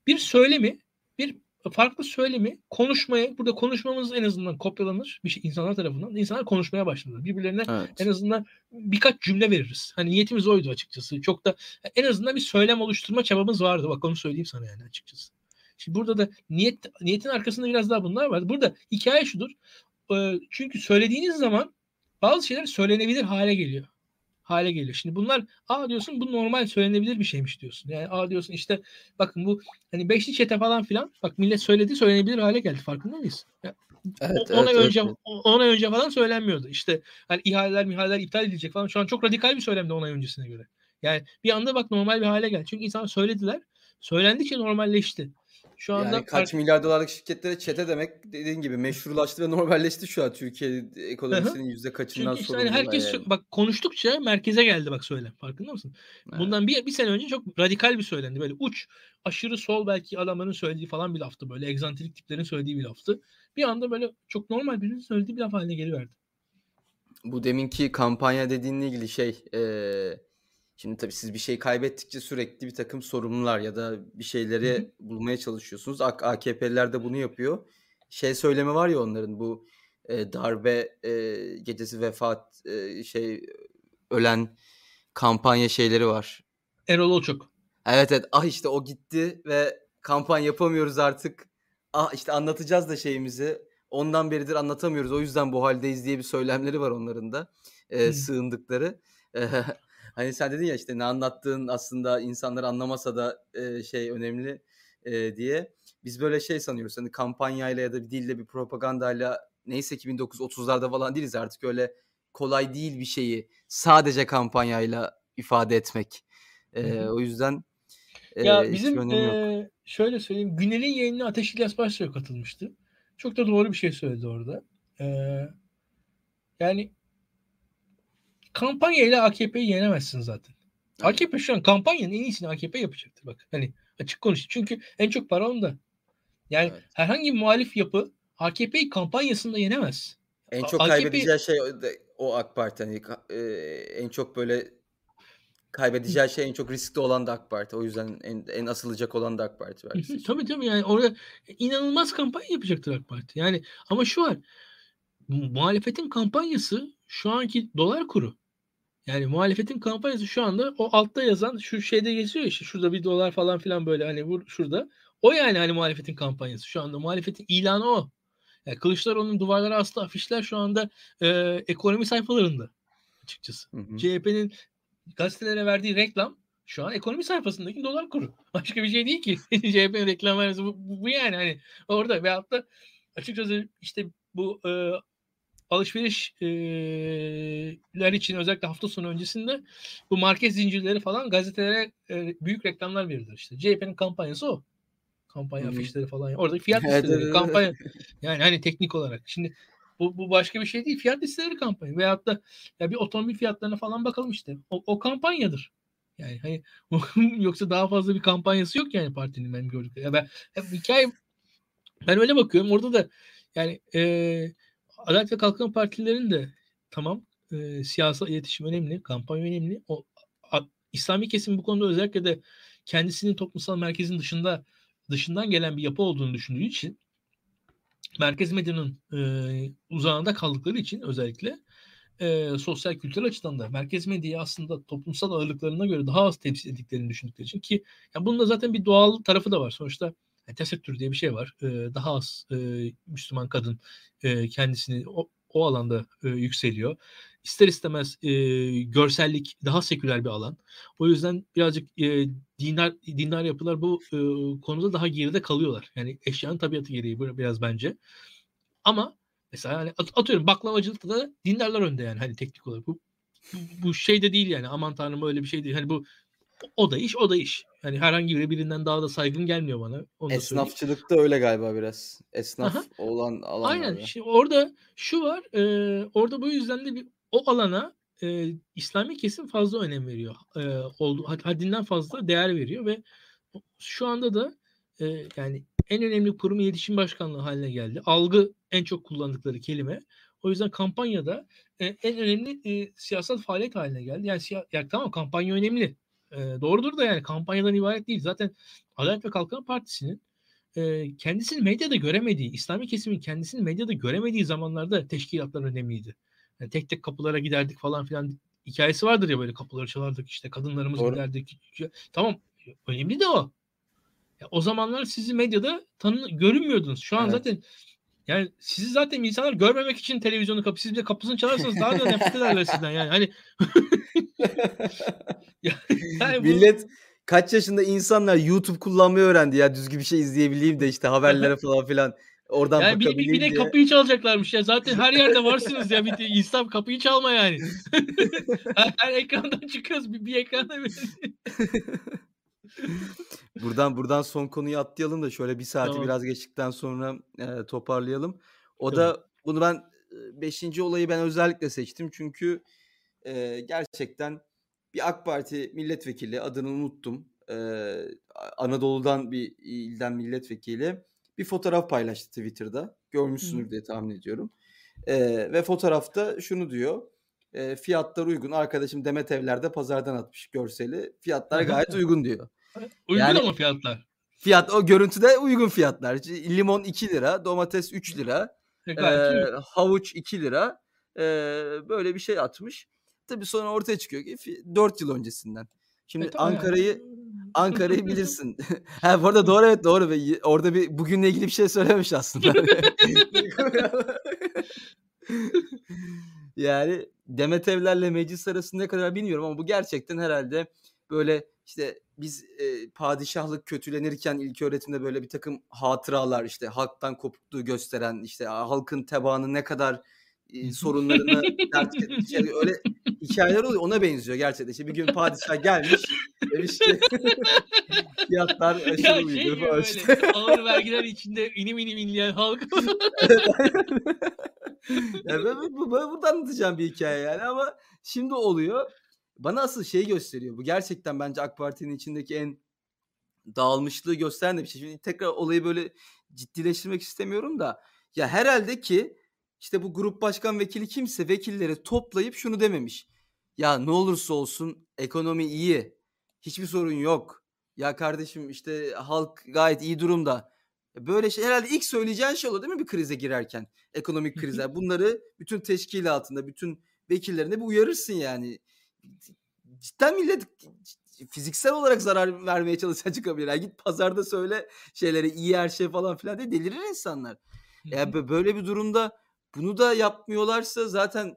bir söylemi, bir farklı söylemi konuşmaya, burada konuşmamız en azından kopyalanır bir şey insanlar tarafından. İnsanlar konuşmaya başladılar. Birbirlerine evet. en azından birkaç cümle veririz. Hani niyetimiz oydu açıkçası. Çok da en azından bir söylem oluşturma çabamız vardı. Bak onu söyleyeyim sana yani açıkçası. Şimdi burada da niyet niyetin arkasında biraz daha bunlar var. Burada hikaye şudur. E, çünkü söylediğiniz zaman bazı şeyler söylenebilir hale geliyor hale geliyor. Şimdi bunlar a diyorsun bu normal söylenebilir bir şeymiş diyorsun. Yani a diyorsun işte bakın bu hani beşli çete falan filan bak millet söyledi söylenebilir hale geldi farkında mıyız? Ya, evet, ona evet, önce evet. ona önce falan söylenmiyordu. İşte hani ihaleler mihaleler iptal edilecek falan. Şu an çok radikal bir söylemde ona öncesine göre. Yani bir anda bak normal bir hale geldi. Çünkü insanlar söylediler. Söylendikçe normalleşti. Şu anda yani kaç fark... milyar dolarlık şirketlere çete demek dediğin gibi meşrulaştı ve normalleşti şu an Türkiye ekonomisinin yüzde kaçından Çünkü işte hani herkes yani. bak konuştukça merkeze geldi bak söyle. Farkında mısın? Evet. Bundan bir, bir sene önce çok radikal bir söylendi. Böyle uç aşırı sol belki adamların söylediği falan bir laftı böyle. Egzantrik tiplerin söylediği bir laftı. Bir anda böyle çok normal birinin söylediği bir laf haline geliverdi. Bu deminki kampanya dediğinle ilgili şey ee, Şimdi tabii siz bir şey kaybettikçe sürekli bir takım sorumlular ya da bir şeyleri Hı hı. bulmaya çalışıyorsunuz. AKP'liler de bunu yapıyor. Şey söylemi var ya onların bu e, darbe e, gecesi vefat e, şey ölen kampanya şeyleri var. Erol Olçok. Evet evet ah işte o gitti ve kampanya yapamıyoruz artık. Ah işte anlatacağız da şeyimizi. Ondan beridir anlatamıyoruz. O yüzden bu haldeyiz diye bir söylemleri var onların da. E, sığındıkları. Hani sen dedin ya işte ne anlattığın aslında insanlar anlamasa da e, şey önemli e, diye. Biz böyle şey sanıyoruz hani kampanyayla ya da bir dille bir propagandayla neyse ki 1930'larda falan değiliz artık öyle kolay değil bir şeyi sadece kampanyayla ifade etmek. E, o yüzden e, ya bizim e, şöyle söyleyeyim Günel'in yayınına Ateş İlyas Başsoy katılmıştı. Çok da doğru bir şey söyledi orada. E, yani kampanyayla AKP'yi yenemezsin zaten. AKP şu an kampanyanın en iyisini AKP yapacaktır bak. Hani açık konuş. Çünkü en çok para onda. Yani evet. herhangi bir muhalif yapı AKP'yi kampanyasında yenemez. En çok AKP... kaybedeceği şey o AK Parti. Hani, e, en çok böyle kaybedeceği şey en çok riskli olan da AK Parti. O yüzden en, en asılacak olan da AK Parti. Belki. tabii tabii yani orada inanılmaz kampanya yapacaktır AK Parti. Yani ama şu var muhalefetin kampanyası şu anki dolar kuru. Yani muhalefetin kampanyası şu anda o altta yazan şu şeyde geçiyor işte şurada bir dolar falan filan böyle hani vur şurada. O yani hani muhalefetin kampanyası şu anda muhalefetin ilanı o. Yani Kılıçdaroğlu'nun duvarlara aslı afişler şu anda e, ekonomi sayfalarında açıkçası. CHP'nin gazetelere verdiği reklam şu an ekonomi sayfasındaki dolar kuru. Başka bir şey değil ki. CHP'nin reklam vermesi bu, bu, bu yani hani orada ve altta açıkçası işte bu e, alışverişler için özellikle hafta sonu öncesinde bu market zincirleri falan gazetelere e, büyük reklamlar verilir işte. CHP'nin kampanyası o. Kampanya hı. afişleri falan. Orada fiyat listeleri, kampanya yani hani teknik olarak. Şimdi bu, bu başka bir şey değil. Fiyat listeleri kampanya. Veyahut da ya bir otomobil fiyatlarına falan bakalım işte. O, o kampanyadır. Yani hani yoksa daha fazla bir kampanyası yok yani partinin benim gördüğüm. Ya ben hep hikaye ben öyle bakıyorum. Orada da yani e, Adalet ve Kalkınma Partilerinin de tamam e, siyasal iletişim önemli, kampanya önemli. O a, İslami kesim bu konuda özellikle de kendisinin toplumsal merkezin dışında dışından gelen bir yapı olduğunu düşündüğü için merkez medyanın e, uzağında kaldıkları için özellikle e, sosyal kültürel açıdan da merkez medyayı aslında toplumsal ağırlıklarına göre daha az temsil ettiklerini düşündükleri için ki yani bunun da zaten bir doğal tarafı da var. Sonuçta yani tesettür diye bir şey var. E, daha az e, Müslüman kadın e, kendisini o, o alanda e, yükseliyor. İster istemez e, görsellik daha seküler bir alan. O yüzden birazcık e, dinar dinar yapılar bu e, konuda daha geride kalıyorlar. Yani eşyanın tabiatı gereği biraz bence. Ama mesela hani atıyorum baklavacılıkta da dindarlar önde yani hani teknik olarak. Bu, bu, bu şey de değil yani aman tanrım öyle bir şey değil. Hani bu o da iş o da iş. Yani herhangi biri birinden daha da saygın gelmiyor bana. Onu Esnafçılıkta öyle galiba biraz. Esnaf Aha. olan alanlarda. Aynen. Şimdi orada şu var. E, orada bu yüzden de bir o alana e, İslami kesim fazla önem veriyor. E, oldu, haddinden fazla değer veriyor ve şu anda da e, yani en önemli kurum iletişim başkanlığı haline geldi. Algı en çok kullandıkları kelime. O yüzden kampanyada e, en önemli e, siyasal faaliyet haline geldi. Yani, siya, yani tamam kampanya önemli. E, doğrudur da yani kampanyadan ibaret değil. Zaten Adalet ve Kalkınma Partisi'nin e, kendisini medyada göremediği, İslami kesimin kendisini medyada göremediği zamanlarda teşkilatlar önemliydi. Yani tek tek kapılara giderdik falan filan hikayesi vardır ya böyle kapıları çalardık işte kadınlarımız Doğru. giderdik. Tamam önemli de o. Ya, o zamanlar sizi medyada tanı görünmüyordunuz. Şu an evet. zaten yani sizi zaten insanlar görmemek için televizyonu kapı siz bir de kapısını çalarsanız daha da nefret ederler sizden yani. Hani yani bu... Millet kaç yaşında insanlar YouTube kullanmayı öğrendi ya düzgün bir şey izleyebileyim de işte haberlere falan filan. Oradan yani bir, bir, bir de kapıyı çalacaklarmış ya. Zaten her yerde varsınız ya. Bir de İslam kapıyı çalma yani. her, her ekrandan çıkıyoruz. Bir, bir ekranda buradan buradan son konuyu atlayalım da şöyle bir saati tamam. biraz geçtikten sonra e, toparlayalım. O tamam. da bunu ben beşinci olayı ben özellikle seçtim çünkü e, gerçekten bir AK Parti milletvekili adını unuttum. E, Anadolu'dan bir ilden milletvekili bir fotoğraf paylaştı Twitter'da. Görmüşsünüz diye tahmin ediyorum. E, ve fotoğrafta şunu diyor. E, fiyatlar uygun. Arkadaşım Demet Evler'de pazardan atmış görseli. Fiyatlar gayet uygun diyor. Uygun yani, ama fiyatlar. Fiyat o görüntüde uygun fiyatlar. Limon 2 lira, domates 3 lira, e, e, havuç 2 lira. E, böyle bir şey atmış. Tabii sonra ortaya çıkıyor ki 4 yıl öncesinden. Şimdi evet, Ankara'yı Ankara'yı bilirsin. ha bu arada doğru evet doğru ve orada bir bugünle ilgili bir şey söylemiş aslında. yani Demet Evler'le meclis arasında ne kadar bilmiyorum ama bu gerçekten herhalde böyle işte biz e, padişahlık kötülenirken ilk öğretimde böyle bir takım hatıralar işte halktan kopukluğu gösteren işte halkın tebaanı ne kadar e, sorunlarını dert şey, öyle hikayeler oluyor ona benziyor gerçekten. İşte bir gün padişah gelmiş demiş ki fiyatlar aşırı ya şey uygun falan işte. Ağır vergiler içinde inim inim inleyen halk. yani ben, bu, ben burada anlatacağım bir hikaye yani ama şimdi oluyor. Bana asıl şey gösteriyor. Bu gerçekten bence AK Parti'nin içindeki en dağılmışlığı gösteren de bir şey. Şimdi tekrar olayı böyle ciddileştirmek istemiyorum da ya herhalde ki işte bu grup başkan vekili kimse vekilleri toplayıp şunu dememiş. Ya ne olursa olsun ekonomi iyi. Hiçbir sorun yok. Ya kardeşim işte halk gayet iyi durumda. Böyle şey herhalde ilk söyleyeceğin şey olur değil mi bir krize girerken? Ekonomik krizler. Bunları bütün teşkilatında, bütün vekillerine bir uyarırsın yani. Cidden millet fiziksel olarak zarar vermeye çalışan çıkabilir. Yani git pazarda söyle şeyleri iyi her şey falan filan diye delirir insanlar. Yani böyle bir durumda bunu da yapmıyorlarsa zaten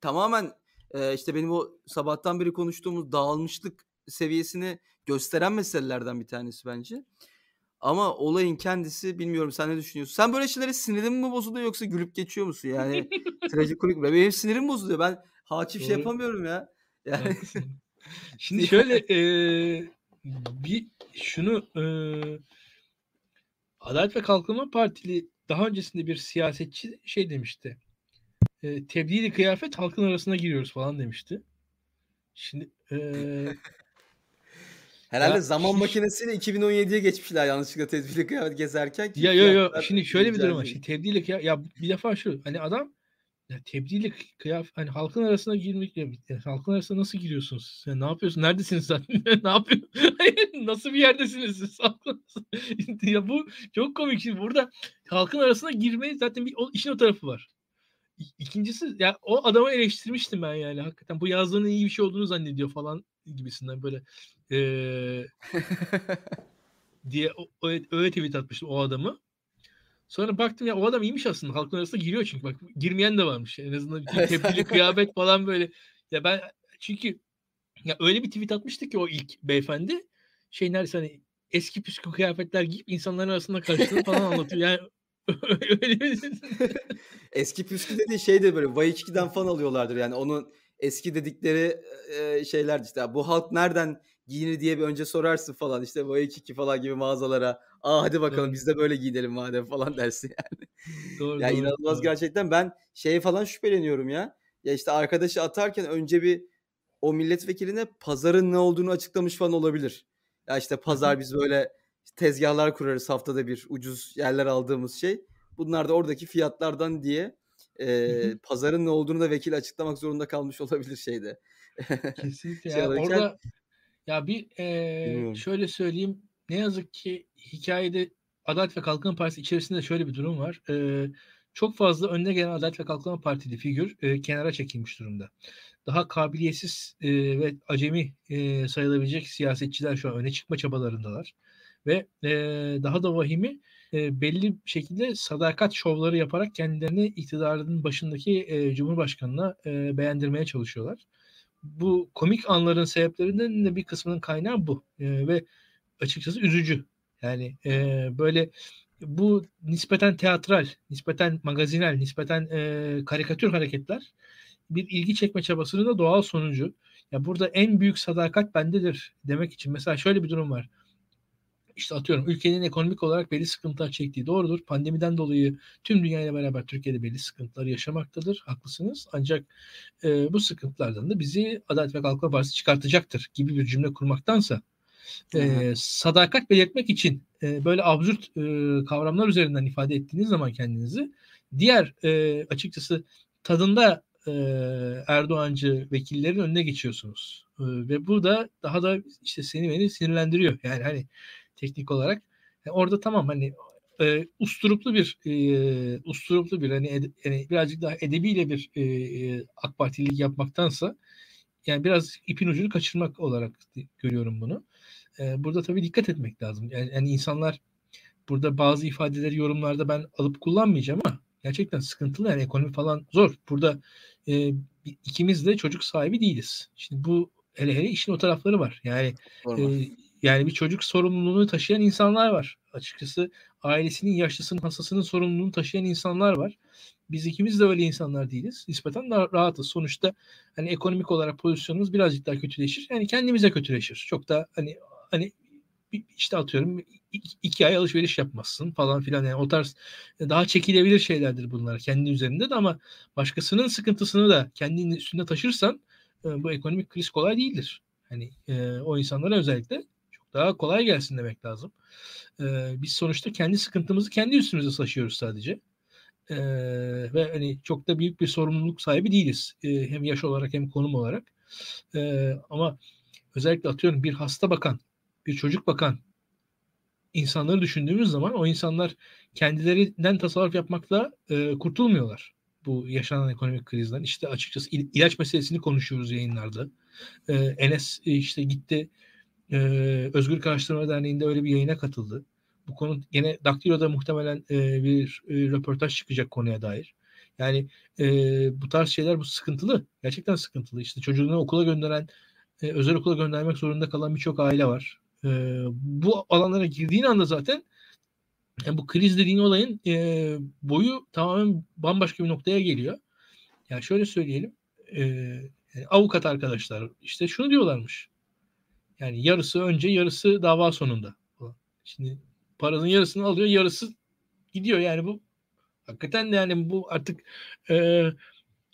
tamamen e, işte benim o sabahtan beri konuştuğumuz dağılmışlık seviyesini gösteren meselelerden bir tanesi bence. Ama olayın kendisi bilmiyorum sen ne düşünüyorsun? Sen böyle şeylere sinirin mi bozuluyor yoksa gülüp geçiyor musun? Yani trajikomik mi? Benim sinirim bozuluyor. Ben hakim şey yapamıyorum ya. Yani. Şimdi şöyle eee, bir şunu eee Adalet ve Kalkınma Partili daha öncesinde bir siyasetçi şey demişti. Eee tebdili kıyafet halkın arasına giriyoruz falan demişti. Şimdi eee Herhalde ya zaman şimdi makinesiyle 2017'ye geçmişler yanlışlıkla tedbirli kıyafet gezerken ya yo yo şimdi şöyle bir durum var. Şimdi tebdili kıyafet ya bir defa şu hani adam ya tebdili kıyafet hani halkın arasına girmek ya, halkın arasına nasıl giriyorsunuz? siz? Ya ne yapıyorsun? Neredesiniz zaten? ne yapıyorsun? nasıl bir yerdesiniz siz? Ya bu çok komik. Şimdi burada halkın arasına girmeyi zaten bir o, işin o tarafı var. İkincisi ya o adamı eleştirmiştim ben yani hakikaten bu yazdığının iyi bir şey olduğunu zannediyor falan gibisinden böyle eee diye öyle, öyle tweet atmıştım o adamı. Sonra baktım ya o adam iyiymiş aslında. Halkın arasına giriyor çünkü bak girmeyen de varmış. En azından tebdili kıyafet falan böyle. Ya ben çünkü ya öyle bir tweet atmıştı ki o ilk beyefendi. Şey neredeyse hani eski püskü kıyafetler giyip insanların arasında karşıladığını falan anlatıyor. Yani öyle bir Eski püskü dediği şey de böyle Vay 2'den fan alıyorlardır yani onun eski dedikleri e, şeyler işte bu halk nereden giyinir diye bir önce sorarsın falan işte Vay 2 falan gibi mağazalara aa hadi bakalım Doğru. biz de böyle giyinelim madem falan dersin yani. Doğru Ya doğru inanılmaz doğru. gerçekten ben şeye falan şüpheleniyorum ya. Ya işte arkadaşı atarken önce bir o milletvekiline pazarın ne olduğunu açıklamış falan olabilir. Ya işte pazar biz böyle tezgahlar kurarız haftada bir ucuz yerler aldığımız şey. Bunlar da oradaki fiyatlardan diye hı. pazarın ne olduğunu da vekil açıklamak zorunda kalmış olabilir şeyde. Kesinlikle Şey ya alırken orada ya bir bilmiyorum. şöyle söyleyeyim ne yazık ki hikayede Adalet ve Kalkınma Partisi içerisinde şöyle bir durum var. Eee, çok fazla önde gelen Adalet ve Kalkınma Partili figür eee, kenara çekilmiş durumda. Daha kabiliyetsiz eee, ve acemi eee, sayılabilecek siyasetçiler şu an öne çıkma çabalarındalar. Ve eee, daha da vahimi eee, belli şekilde sadakat şovları yaparak kendilerini iktidarın başındaki eee, Cumhurbaşkanı'na eee, beğendirmeye çalışıyorlar bu komik anların sebeplerinden de bir kısmının kaynağı bu. Eee, ve açıkçası üzücü. Yani eee, böyle bu nispeten teatral, nispeten magazinel, nispeten eee, karikatür hareketler bir ilgi çekme çabasının da doğal sonucu. Ya burada en büyük sadakat bendedir demek için mesela şöyle bir durum var. İşte atıyorum ülkenin ekonomik olarak belli sıkıntılar çektiği doğrudur. Pandemiden dolayı tüm dünyayla beraber Türkiye'de belli sıkıntılar yaşamaktadır. Haklısınız. Ancak e, bu sıkıntılardan da bizi Adalet ve Kalkınma Partisi çıkartacaktır gibi bir cümle kurmaktansa e, sadakat belirtmek için e, böyle absürt e, kavramlar üzerinden ifade ettiğiniz zaman kendinizi diğer e, açıkçası tadında e, Erdoğancı vekillerin önüne geçiyorsunuz. E, ve bu da daha da işte seni beni sinirlendiriyor. Yani hani teknik olarak e, orada tamam hani e, usturuplu bir e, usturuplu bir hani, ede- yani birazcık daha edebiyle bir e, e, AK Partililik yapmaktansa yani biraz ipin ucunu kaçırmak olarak görüyorum bunu. E, burada tabii dikkat etmek lazım. Yani, yani insanlar burada bazı ifadeleri yorumlarda ben alıp kullanmayacağım ama gerçekten sıkıntılı yani ekonomi falan zor. Burada e, ikimiz de çocuk sahibi değiliz. Şimdi bu hele hele işin o tarafları var. Yani Normal. e, yani bir çocuk sorumluluğunu taşıyan insanlar var. Açıkçası ailesinin yaşlısının hastasının sorumluluğunu taşıyan insanlar var. Biz ikimiz de öyle insanlar değiliz. Nispeten daha rahatız. Sonuçta hani ekonomik olarak pozisyonumuz birazcık daha kötüleşir. Yani kendimize kötüleşir. Çok da hani hani işte atıyorum iki, ay alışveriş yapmazsın falan filan yani o tarz daha çekilebilir şeylerdir bunlar kendi üzerinde de ama başkasının sıkıntısını da kendinin üstünde taşırsan e, bu ekonomik kriz kolay değildir. Hani e, o insanlara özellikle daha kolay gelsin demek lazım. E, biz sonuçta kendi sıkıntımızı kendi üstümüze taşıyoruz sadece. E, ve hani çok da büyük bir sorumluluk sahibi değiliz. E, hem yaş olarak hem konum olarak. E, ama özellikle atıyorum bir hasta bakan, bir çocuk bakan insanları düşündüğümüz zaman o insanlar kendilerinden tasarruf yapmakla e, kurtulmuyorlar bu yaşanan ekonomik krizden. İşte açıkçası il- ilaç meselesini konuşuyoruz yayınlarda. E, Enes işte gitti e, Özgür Araştırma Derneği'nde öyle bir yayına katıldı. Bu konu gene Daktilo'da muhtemelen e, bir e, röportaj çıkacak konuya dair. Yani e, bu tarz şeyler bu sıkıntılı. Gerçekten sıkıntılı. İşte çocuğunu okula gönderen, e, özel okula göndermek zorunda kalan birçok aile var. E, bu alanlara girdiğin anda zaten Yani bu kriz dediğin olayın e, boyu tamamen bambaşka bir noktaya geliyor. Yani şöyle söyleyelim. E, yani avukat arkadaşlar işte şunu diyorlarmış. Yani yarısı önce yarısı dava sonunda. Şimdi paranın yarısını alıyor yarısı gidiyor. Yani bu hakikaten de yani bu artık e,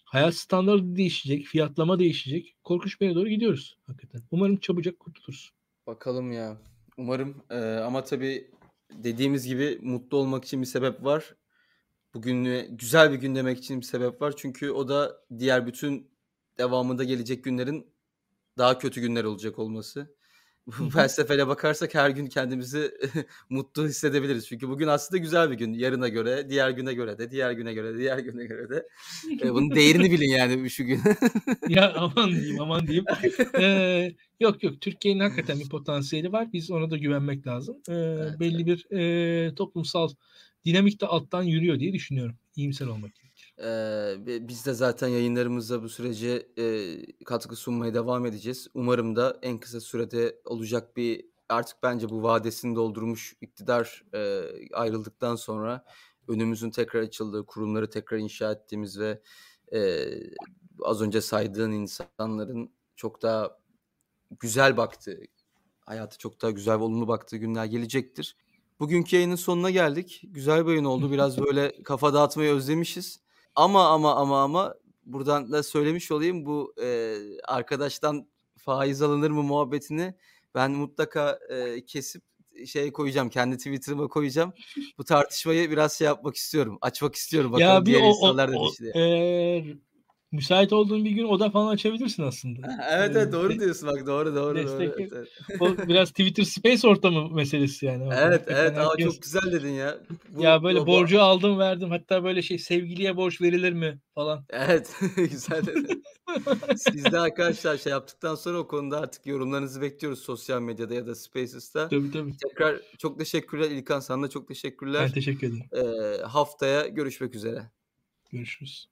hayat standartı değişecek, fiyatlama değişecek. Korkunç bir yere doğru gidiyoruz hakikaten. Umarım çabucak kurtuluruz. Bakalım ya. Umarım e, ama tabii dediğimiz gibi mutlu olmak için bir sebep var. Bugün güzel bir gün demek için bir sebep var. Çünkü o da diğer bütün devamında gelecek günlerin daha kötü günler olacak olması. Bu felsefeyle bakarsak her gün kendimizi mutlu hissedebiliriz. Çünkü bugün aslında güzel bir gün. Yarına göre, diğer güne göre de, diğer güne göre de, diğer güne göre de. E, bunun değerini bilin yani şu gün. ya aman diyeyim, aman diyeyim. Ee, yok yok, Türkiye'nin hakikaten bir potansiyeli var. Biz ona da güvenmek lazım. Ee, evet, belli evet. bir e, toplumsal dinamik de alttan yürüyor diye düşünüyorum. İyimser olmak. Ee, biz de zaten yayınlarımızda bu sürece e, katkı sunmaya devam edeceğiz. Umarım da en kısa sürede olacak bir artık bence bu vadesini doldurmuş iktidar e, ayrıldıktan sonra önümüzün tekrar açıldığı, kurumları tekrar inşa ettiğimiz ve e, az önce saydığın insanların çok daha güzel baktığı, hayatı çok daha güzel ve olumlu baktığı günler gelecektir. Bugünkü yayının sonuna geldik. Güzel bir yayın oldu. Biraz böyle kafa dağıtmayı özlemişiz. Ama ama ama ama buradan da söylemiş olayım bu e, arkadaştan faiz alınır mı muhabbetini ben mutlaka e, kesip şey koyacağım kendi Twitter'ıma koyacağım. Bu tartışmayı biraz şey yapmak istiyorum. Açmak istiyorum bakalım ya diğer o, insanlar da düşünüyor. E, müsait olduğun bir gün oda falan açabilirsin aslında. evet evet doğru diyorsun bak doğru doğru. Destek, doğru evet, evet. o biraz Twitter Space ortamı meselesi yani. Evet evet aa, herkes... çok güzel dedin ya. Bu, ya böyle bu, borcu bu... aldım verdim hatta böyle şey sevgiliye borç verilir mi falan. Evet güzel dedin. Siz de arkadaşlar şey yaptıktan sonra o konuda artık yorumlarınızı bekliyoruz sosyal medyada ya da Spaces'ta. Tabii tabii. Tekrar çok teşekkürler İlkan sana da çok teşekkürler. Ben teşekkür ederim. Ee, haftaya görüşmek üzere. Görüşürüz.